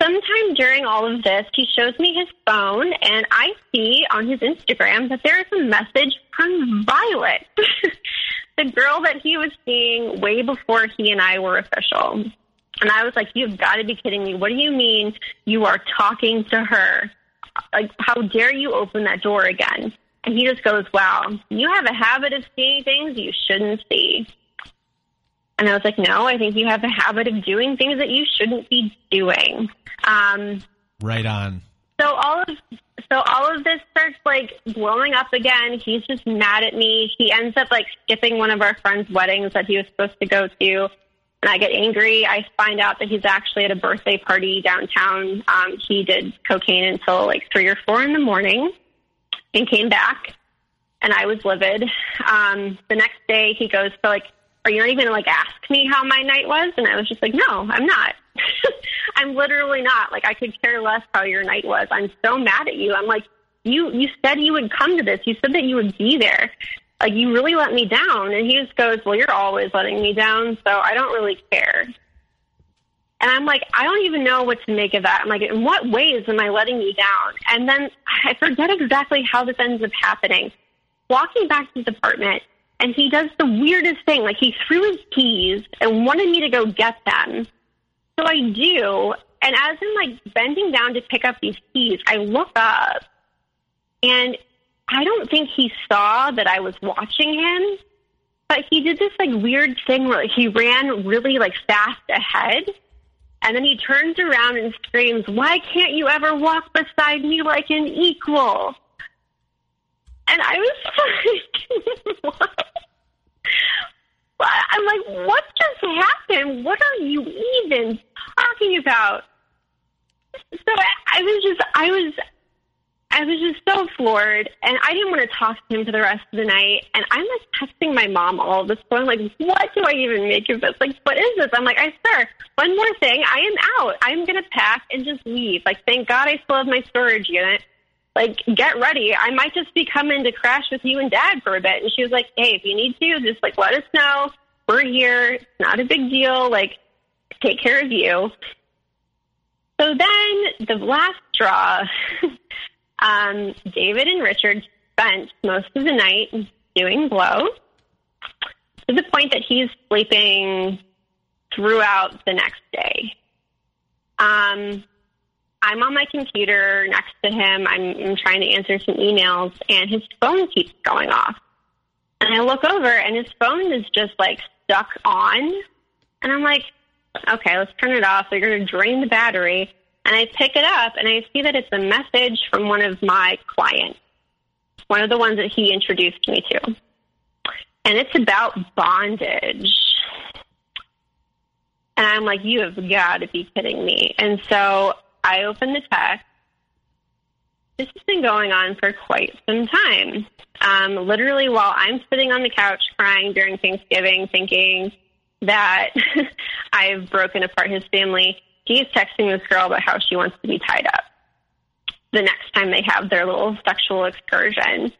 Sometime during all of this, he shows me his phone, and I see on his Instagram that there is a message from Violet, the girl that he was seeing way before he and I were official. And I was like, you've got to be kidding me. What do you mean you are talking to her? Like, how dare you open that door again? And he just goes, wow, you have a habit of seeing things you shouldn't see. And I was like, no, I think you have a habit of doing things that you shouldn't be doing. Um, right on. So all of so all of this starts like blowing up again. He's just mad at me. He ends up like skipping one of our friends' weddings that he was supposed to go to and I get angry. I find out that he's actually at a birthday party downtown. Um, he did cocaine until like three or four in the morning and came back, and I was livid. Um, the next day, he goes, "So like, are you not even like ask me how my night was?" And I was just like, "No, I'm not. I'm literally not. Like, I could care less how your night was. I'm so mad at you. I'm like." You you said you would come to this. You said that you would be there like you really let me down and he just goes well you're always letting me down so i don't really care and i'm like i don't even know what to make of that. I'm like in what ways am i letting you down? And then i forget exactly how this ends up happening. Walking back to his apartment and he does the weirdest thing. Like he threw his keys and wanted me to go get them. So i do. And as i'm like bending down to pick up these keys i look up. And I don't think he saw that I was watching him, but he did this like weird thing where he ran really like fast ahead. And then he turns around and screams, Why can't you ever walk beside me like an equal? And I was like, What? I'm like, What just happened? What are you even talking about? So I, I was just, I was, I was just so floored, and I didn't want to talk to him for the rest of the night. And I'm like texting my mom all this, going like, "What do I even make of this? Like, what is this?" I'm like, "I swear, one more thing, I am out. I'm gonna pack and just leave. Like, thank God I still have my storage unit. Like, get ready. I might just be coming to crash with you and Dad for a bit." And she was like, "Hey, if you need to, just like let us know. We're here. It's not a big deal. Like, take care of you." So then the last straw. Um, David and Richard spent most of the night doing blow to the point that he's sleeping throughout the next day. Um, I'm on my computer next to him. I'm, I'm trying to answer some emails, and his phone keeps going off. And I look over, and his phone is just like stuck on. And I'm like, okay, let's turn it off. They're going to drain the battery. And I pick it up and I see that it's a message from one of my clients, one of the ones that he introduced me to. And it's about bondage. And I'm like, you have got to be kidding me. And so I open the text. This has been going on for quite some time. Um, literally, while I'm sitting on the couch crying during Thanksgiving, thinking that I've broken apart his family, he's texting this girl about how she wants to be tied up. the next time they have their little sexual excursion.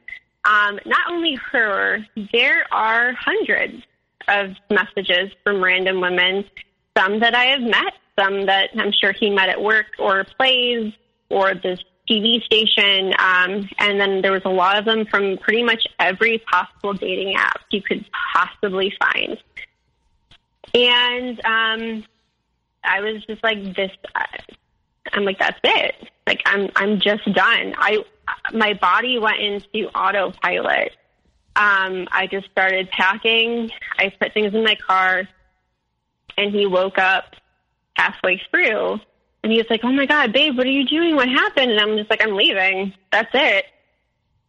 Um, not only her, there are hundreds of messages from random women, some that I have met, some that I'm sure he met at work or plays or this TV station. Um, and then there was a lot of them from pretty much every possible dating app you could possibly find. And um, I was just like, this. I'm like, that's it. Like, I'm I'm just done. I my body went into autopilot. Um, I just started packing. I put things in my car, and he woke up halfway through, and he was like, "Oh my god, babe, what are you doing? What happened?" And I'm just like, "I'm leaving. That's it."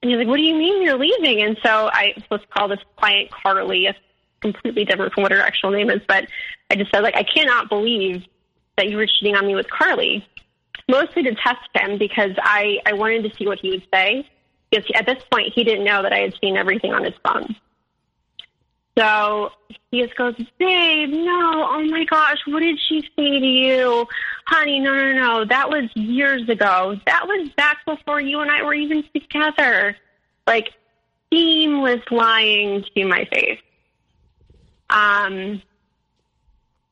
And he's like, "What do you mean you're leaving?" And so I to call this client Carly. Completely different from what her actual name is, but I just said like, "I cannot believe that you were cheating on me with Carly." Mostly to test him because I I wanted to see what he would say. Because at this point, he didn't know that I had seen everything on his phone. So he just goes, Babe, no, oh my gosh, what did she say to you? Honey, no, no, no, that was years ago. That was back before you and I were even together. Like, seamless lying to my face. Um,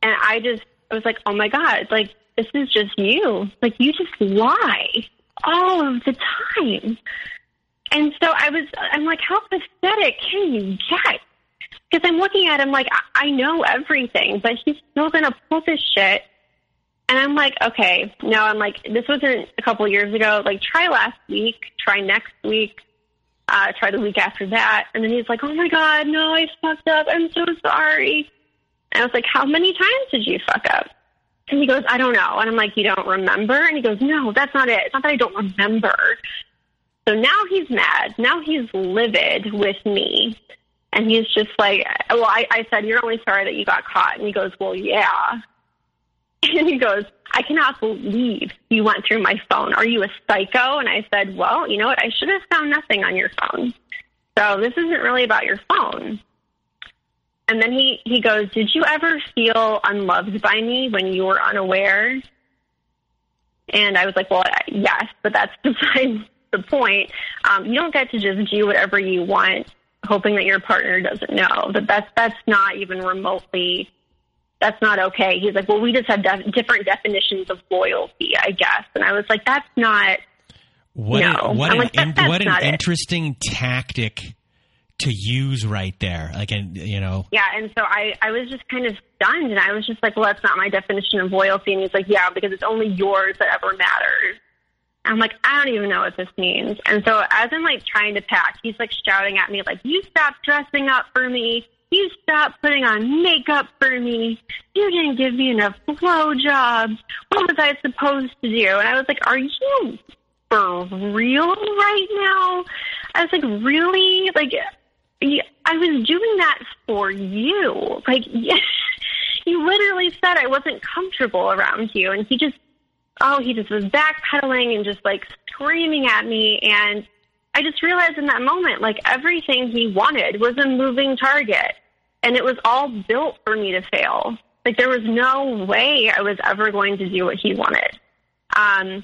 and I just, I was like, oh my God, like, this is just you. Like, you just lie all of the time. And so I was, I'm like, how pathetic can you get? Because I'm looking at him like, I know everything, but he's still going to pull this shit. And I'm like, okay, no, I'm like, this wasn't a couple years ago. Like, try last week, try next week, uh, try the week after that. And then he's like, oh my God, no, I fucked up. I'm so sorry. And I was like, how many times did you fuck up? And he goes, I don't know. And I'm like, you don't remember? And he goes, no, that's not it. It's not that I don't remember. So now he's mad. Now he's livid with me. And he's just like, well, I, I said, you're only sorry that you got caught. And he goes, well, yeah. And he goes, I cannot believe you went through my phone. Are you a psycho? And I said, well, you know what? I should have found nothing on your phone. So this isn't really about your phone. And then he, he goes, did you ever feel unloved by me when you were unaware? And I was like, well, yes, but that's beside the point. Um, you don't get to just do whatever you want hoping that your partner doesn't know. That that's that's not even remotely that's not okay. He's like, well, we just have def- different definitions of loyalty, I guess. And I was like, that's not. What no. An, what I'm an, like, that- in- that's what an not it. interesting tactic to use right there. Like, and you know, Yeah, and so I, I was just kind of stunned, and I was just like, well, that's not my definition of loyalty. And he's like, yeah, because it's only yours that ever matters. I'm like, I don't even know what this means. And so as I'm like trying to pack, he's like shouting at me, like, you stop dressing up for me. You stopped putting on makeup for me. You didn't give me enough blowjobs. What was I supposed to do? And I was like, are you for real right now? I was like, really? Like, I was doing that for you. Like, yes, you literally said I wasn't comfortable around you. And he just, oh, he just was backpedaling and just like screaming at me. And I just realized in that moment, like everything he wanted was a moving target. And it was all built for me to fail. Like there was no way I was ever going to do what he wanted. Um,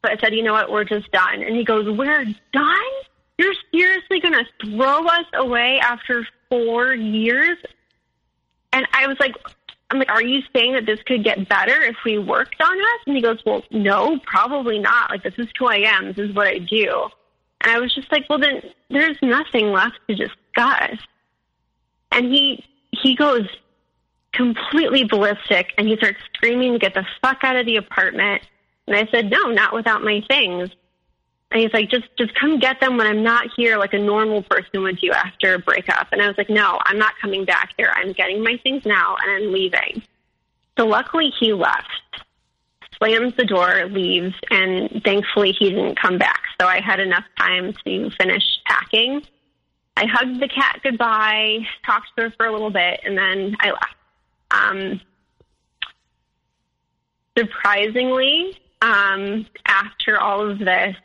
but I said, you know what, we're just done. And he goes, we're done? You're seriously going to throw us away after four years? And I was like, I'm like, are you saying that this could get better if we worked on us? And he goes, well, no, probably not. Like, this is who I am. This is what I do. I was just like, well, then there's nothing left to discuss. And he, he goes completely ballistic and he starts screaming to get the fuck out of the apartment. And I said, no, not without my things. And he's like, just, just come get them when I'm not here, like a normal person would do after a breakup. And I was like, no, I'm not coming back here. I'm getting my things now and I'm leaving. So luckily he left, slams the door, leaves, and thankfully he didn't come back. So I had enough time to finish packing. I hugged the cat goodbye, talked to her for a little bit, and then I left. Um, surprisingly, um, after all of this,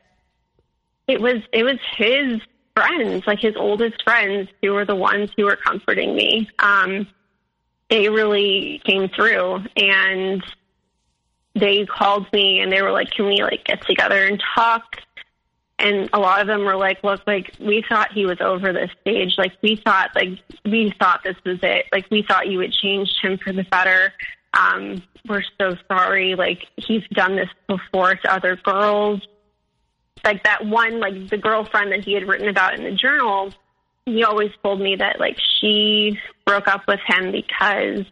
it was it was his friends, like his oldest friends, who were the ones who were comforting me. Um, they really came through, and they called me and they were like, "Can we like get together and talk?" And a lot of them were like, "Look, like we thought he was over this stage. Like we thought, like we thought this was it. Like we thought you had changed him for the better. Um, we're so sorry. Like he's done this before to other girls. Like that one, like the girlfriend that he had written about in the journal. He always told me that like she broke up with him because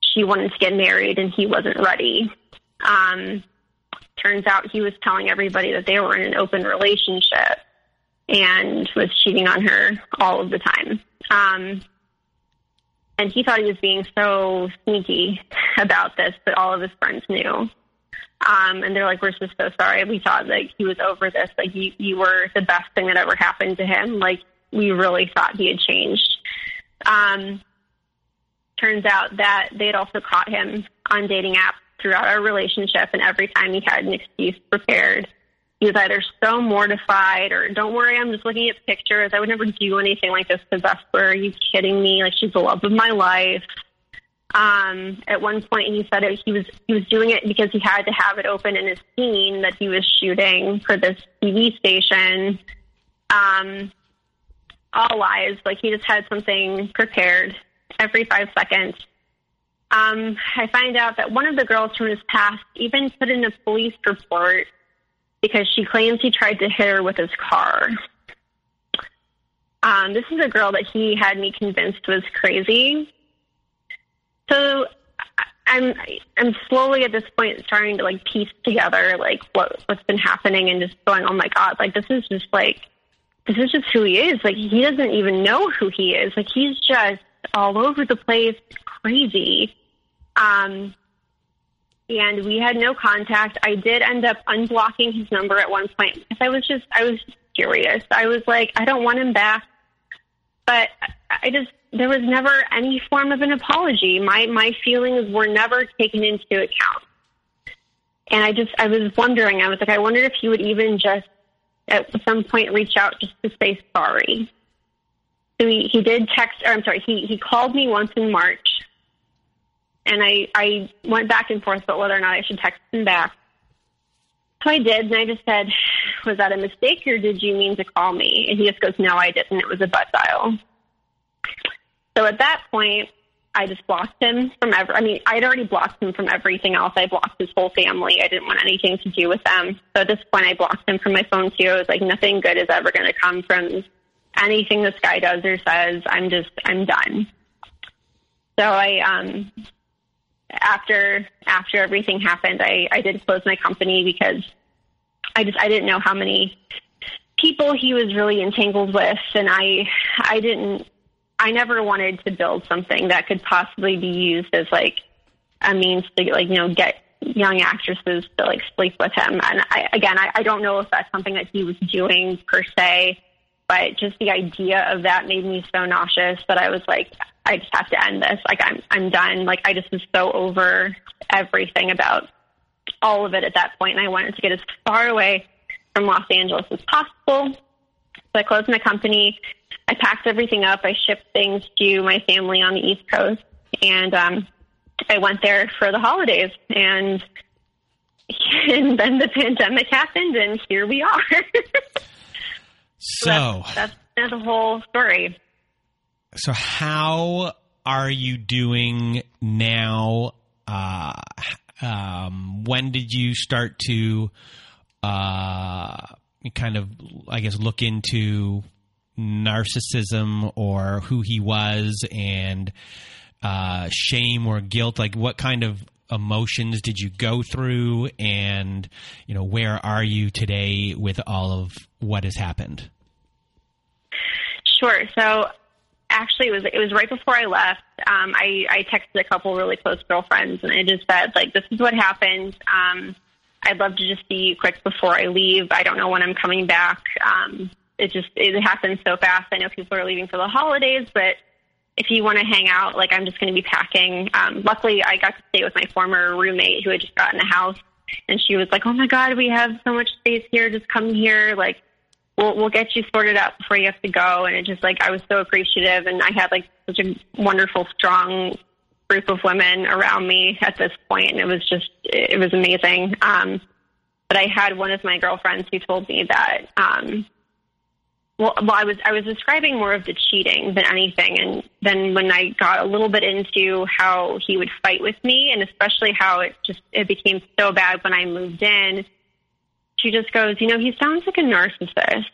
she wanted to get married and he wasn't ready." Um, turns out he was telling everybody that they were in an open relationship and was cheating on her all of the time. Um, and he thought he was being so sneaky about this, but all of his friends knew. Um, and they're like, "We're just so sorry. We thought like he was over this. Like you, you were the best thing that ever happened to him. Like we really thought he had changed." Um, turns out that they had also caught him on dating apps throughout our relationship, and every time he had an excuse prepared, he was either so mortified or, don't worry, I'm just looking at pictures. I would never do anything like this to Vesper. Are you kidding me? Like, she's the love of my life. Um, at one point, he said it, he was he was doing it because he had to have it open in a scene that he was shooting for this TV station. Um, all lies. Like he just had something prepared every five seconds um, I find out that one of the girls from his past even put in a police report because she claims he tried to hit her with his car. Um, this is a girl that he had me convinced was crazy. So I'm I'm slowly at this point starting to like piece together like what what's been happening and just going, oh my god, like this is just like this is just who he is. Like he doesn't even know who he is. Like he's just all over the place, crazy. Um, and we had no contact. I did end up unblocking his number at one point because I was just, I was curious. I was like, I don't want him back. But I just, there was never any form of an apology. My, my feelings were never taken into account. And I just, I was wondering, I was like, I wondered if he would even just at some point reach out just to say sorry. So he, he did text, or I'm sorry, he, he called me once in March and I, I went back and forth about whether or not I should text him back. So I did, and I just said, was that a mistake or did you mean to call me? And he just goes, no, I didn't. It was a butt dial. So at that point, I just blocked him from ever. I mean, I'd already blocked him from everything else. I blocked his whole family. I didn't want anything to do with them. So at this point, I blocked him from my phone too. I was like, nothing good is ever going to come from anything this guy does or says. I'm just, I'm done. So I, um, after after everything happened, I, I did close my company because I just I didn't know how many people he was really entangled with, and I I didn't I never wanted to build something that could possibly be used as like a means to like you know get young actresses to like sleep with him. And I again I, I don't know if that's something that he was doing per se, but just the idea of that made me so nauseous that I was like I just have to end this. Like I'm I'm done. Like I just was so over everything about all of it at that point, and I wanted to get as far away from Los Angeles as possible. So I closed my company. I packed everything up. I shipped things to my family on the East Coast, and um, I went there for the holidays. And and then the pandemic happened, and here we are. so, so that's, that's, that's the whole story. So how are you doing now? Uh, um, when did you start to uh, kind of, I guess, look into narcissism or who he was and uh, shame or guilt? Like, what kind of emotions did you go through, and you know, where are you today with all of what has happened? Sure. So actually it was it was right before I left. Um, I, I texted a couple really close girlfriends and I just said like this is what happened. Um, I'd love to just see you quick before I leave. I don't know when I'm coming back. Um, it just it happened so fast. I know people are leaving for the holidays, but if you want to hang out, like I'm just going to be packing. Um, luckily, I got to stay with my former roommate who had just gotten a house, and she was like, "Oh my God, we have so much space here. Just come here." Like we'll we'll get you sorted out before you have to go. And it just like I was so appreciative, and I had like such a wonderful, strong group of women around me at this point, and it was just it was amazing. Um, but I had one of my girlfriends who told me that. Um, well, well, I was I was describing more of the cheating than anything, and then when I got a little bit into how he would fight with me, and especially how it just it became so bad when I moved in, she just goes, you know, he sounds like a narcissist.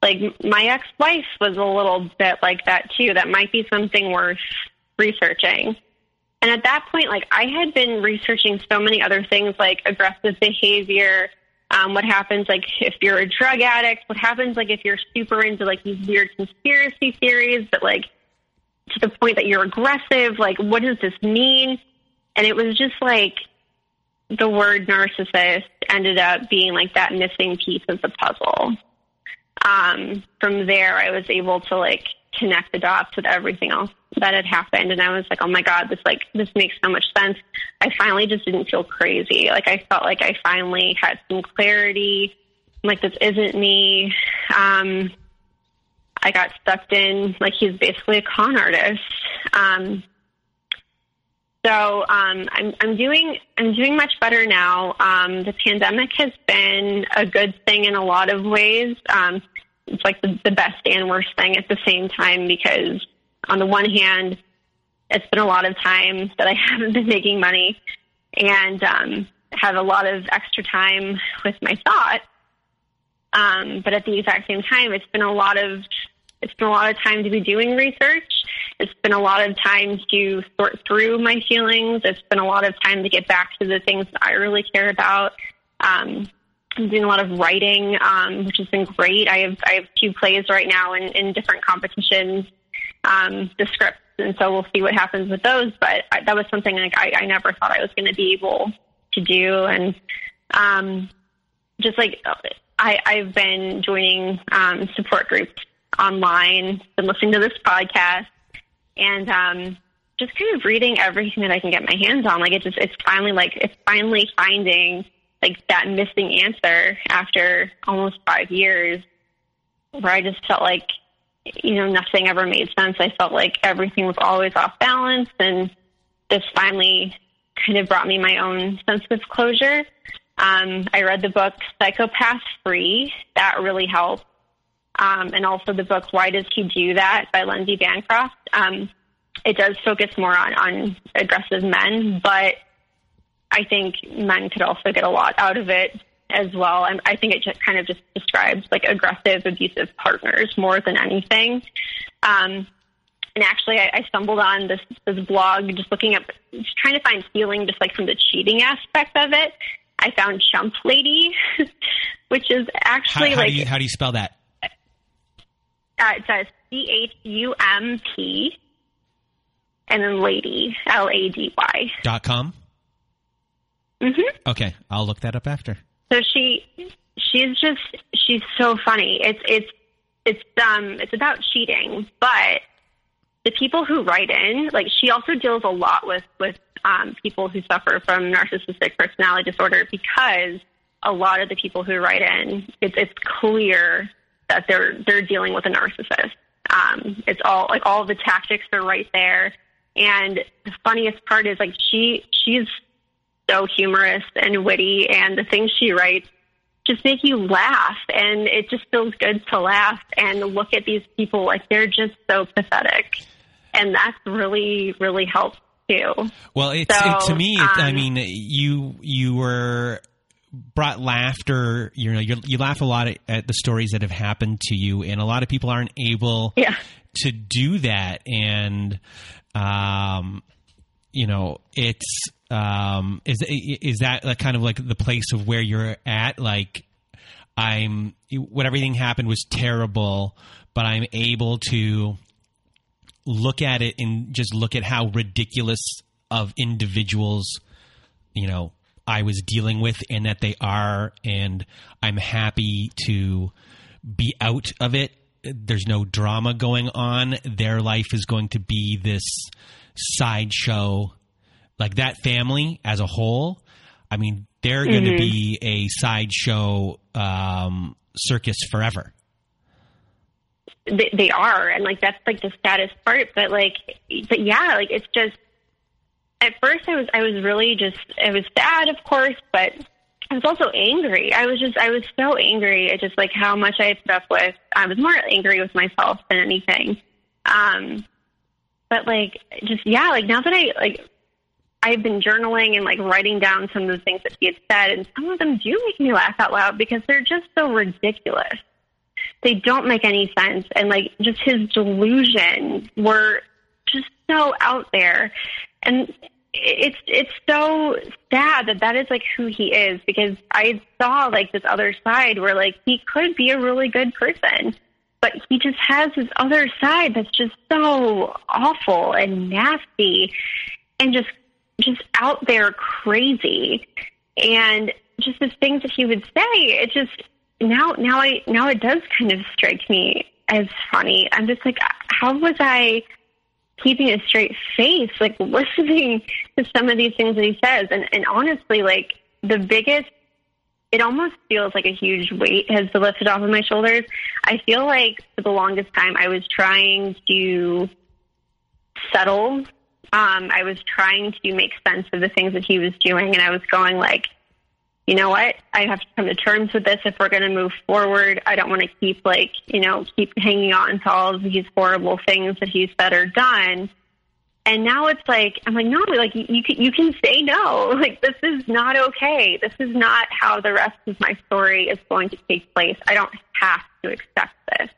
Like my ex-wife was a little bit like that too. That might be something worth researching. And at that point, like I had been researching so many other things like aggressive behavior, um, what happens like if you're a drug addict, what happens like if you're super into like these weird conspiracy theories that like to the point that you're aggressive, like what does this mean? And it was just like the word narcissist ended up being like that missing piece of the puzzle. Um, from there, I was able to like connect the dots with everything else that had happened and I was like, oh my God, this like this makes so much sense. I finally just didn't feel crazy. Like I felt like I finally had some clarity. Like this isn't me. Um I got sucked in like he's basically a con artist. Um so um, I'm, I'm doing I'm doing much better now. Um, the pandemic has been a good thing in a lot of ways. Um, it's like the, the best and worst thing at the same time because on the one hand, it's been a lot of time that I haven't been making money and um, have a lot of extra time with my thoughts. Um, but at the exact same time, it's been a lot of it's been a lot of time to be doing research. It's been a lot of time to sort through my feelings. It's been a lot of time to get back to the things that I really care about. Um, I'm doing a lot of writing, um, which has been great. I have I have two plays right now in, in different competitions um, the scripts, and so we'll see what happens with those. But I, that was something like I, I never thought I was going to be able to do, and um, just like I, I've been joining um, support groups online, been listening to this podcast, and um, just kind of reading everything that I can get my hands on. Like it just, it's finally like it's finally finding like that missing answer after almost five years, where I just felt like you know, nothing ever made sense. I felt like everything was always off balance, and this finally kind of brought me my own sense of closure. Um, I read the book Psychopath Free. That really helped. Um, and also the book Why Does He Do That by Lundy Bancroft. Um, it does focus more on, on aggressive men, but I think men could also get a lot out of it as well. And I think it just kind of just describes like aggressive, abusive partners more than anything. Um, and actually, I, I stumbled on this this blog just looking up, just trying to find healing, just like from the cheating aspect of it. I found Chump Lady, which is actually how, how like do you, how do you spell that? Uh, it says C H U M P, and then Lady L A D Y dot com. Mm-hmm. Okay, I'll look that up after. So she she's just she's so funny. It's it's it's um it's about cheating, but the people who write in, like she also deals a lot with with um, people who suffer from narcissistic personality disorder because a lot of the people who write in, it's it's clear that they're they're dealing with a narcissist. Um, it's all like all the tactics are right there, and the funniest part is like she she's so humorous and witty, and the things she writes just make you laugh, and it just feels good to laugh and look at these people like they're just so pathetic, and that's really really helps too. Well, it's So, it, to me. It, I um, mean, you you were brought laughter. You know, you you laugh a lot at, at the stories that have happened to you, and a lot of people aren't able Yeah. to do that. And um, you know, it's um, is is that like kind of like the place of where you're at? Like, I'm what everything happened was terrible, but I'm able to look at it and just look at how ridiculous of individuals, you know, I was dealing with and that they are, and I'm happy to be out of it. There's no drama going on. Their life is going to be this sideshow. Like that family as a whole, I mean, they're going to be a sideshow um, circus forever. they, they are, and like that's like the saddest part. But like, but yeah, like it's just. At first, I was I was really just I was sad, of course, but I was also angry. I was just I was so angry at just like how much I had put up with. I was more angry with myself than anything. Um, but like just yeah, like now that I like I've been journaling and like writing down some of the things that he had said, and some of them do make me laugh out loud because they're just so ridiculous. They don't make any sense, and like just his delusions were just so out there, and it's it's so sad that that is like who he is because I saw like this other side where like he could be a really good person, but he just has this other side that's just so awful and nasty, and just just out there crazy, and just the things that he would say. It just now now I now it does kind of strike me as funny. I'm just like, how was I? Keeping a straight face, like listening to some of these things that he says. And, and honestly, like the biggest, it almost feels like a huge weight has been lifted off of my shoulders. I feel like for the longest time I was trying to settle. Um, I was trying to make sense of the things that he was doing, and I was going like, you know what? I have to come to terms with this if we're going to move forward. I don't want to keep like, you know, keep hanging on to all of these horrible things that he's said done. And now it's like I'm like, no, like you, you can you can say no. Like this is not okay. This is not how the rest of my story is going to take place. I don't have to accept this.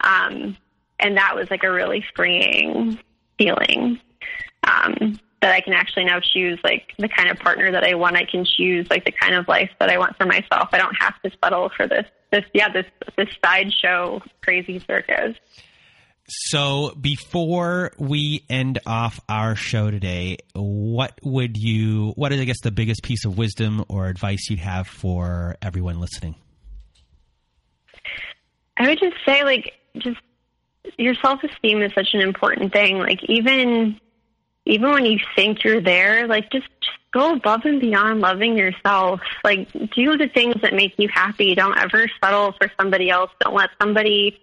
Um, and that was like a really freeing feeling. Um, that I can actually now choose like the kind of partner that I want. I can choose like the kind of life that I want for myself. I don't have to settle for this this yeah this this sideshow crazy circus. So before we end off our show today, what would you what is I guess the biggest piece of wisdom or advice you'd have for everyone listening? I would just say like just your self esteem is such an important thing. Like even even when you think you're there, like just, just go above and beyond loving yourself. Like do the things that make you happy. Don't ever settle for somebody else. Don't let somebody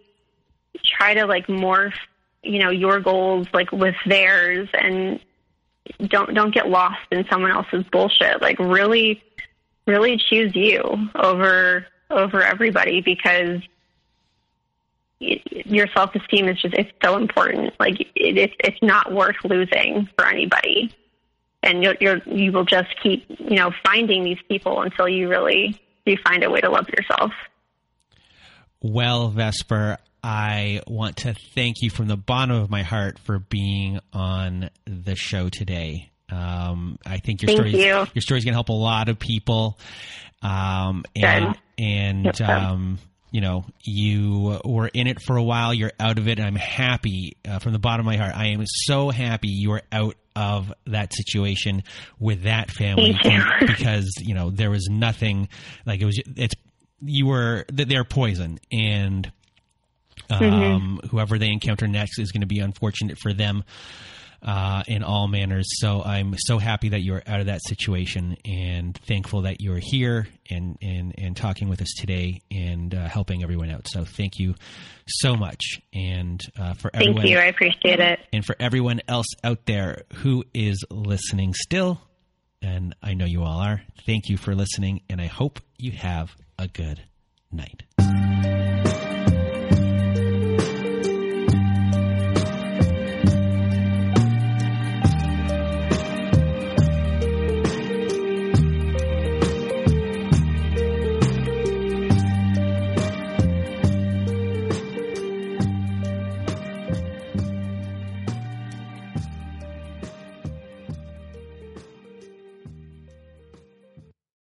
try to like morph, you know, your goals like with theirs and don't don't get lost in someone else's bullshit. Like really really choose you over over everybody because your self esteem is just it's so important. Like it, it's it's not worth losing for anybody, and you'll, you're you will just keep you know finding these people until you really do find a way to love yourself. Well, Vesper, I want to thank you from the bottom of my heart for being on the show today. Um, I think your story you. your story is going to help a lot of people. Um, and Good. and Yep. um, you know, you were in it for a while. You're out of it. And I'm happy uh, from the bottom of my heart. I am so happy you are out of that situation with that family because you know there was nothing like it was. It's you were they're poison and um, whoever they encounter next is going to be unfortunate for them uh, in all manners. So I'm so happy that you're out of that situation and thankful that you're here and and and talking with us today and uh, helping everyone out. So thank you so much, and uh, for Thank everyone you. I appreciate it. and for everyone else out there who is listening still, and I know you all are. Thank you for listening, and I hope you have a good night.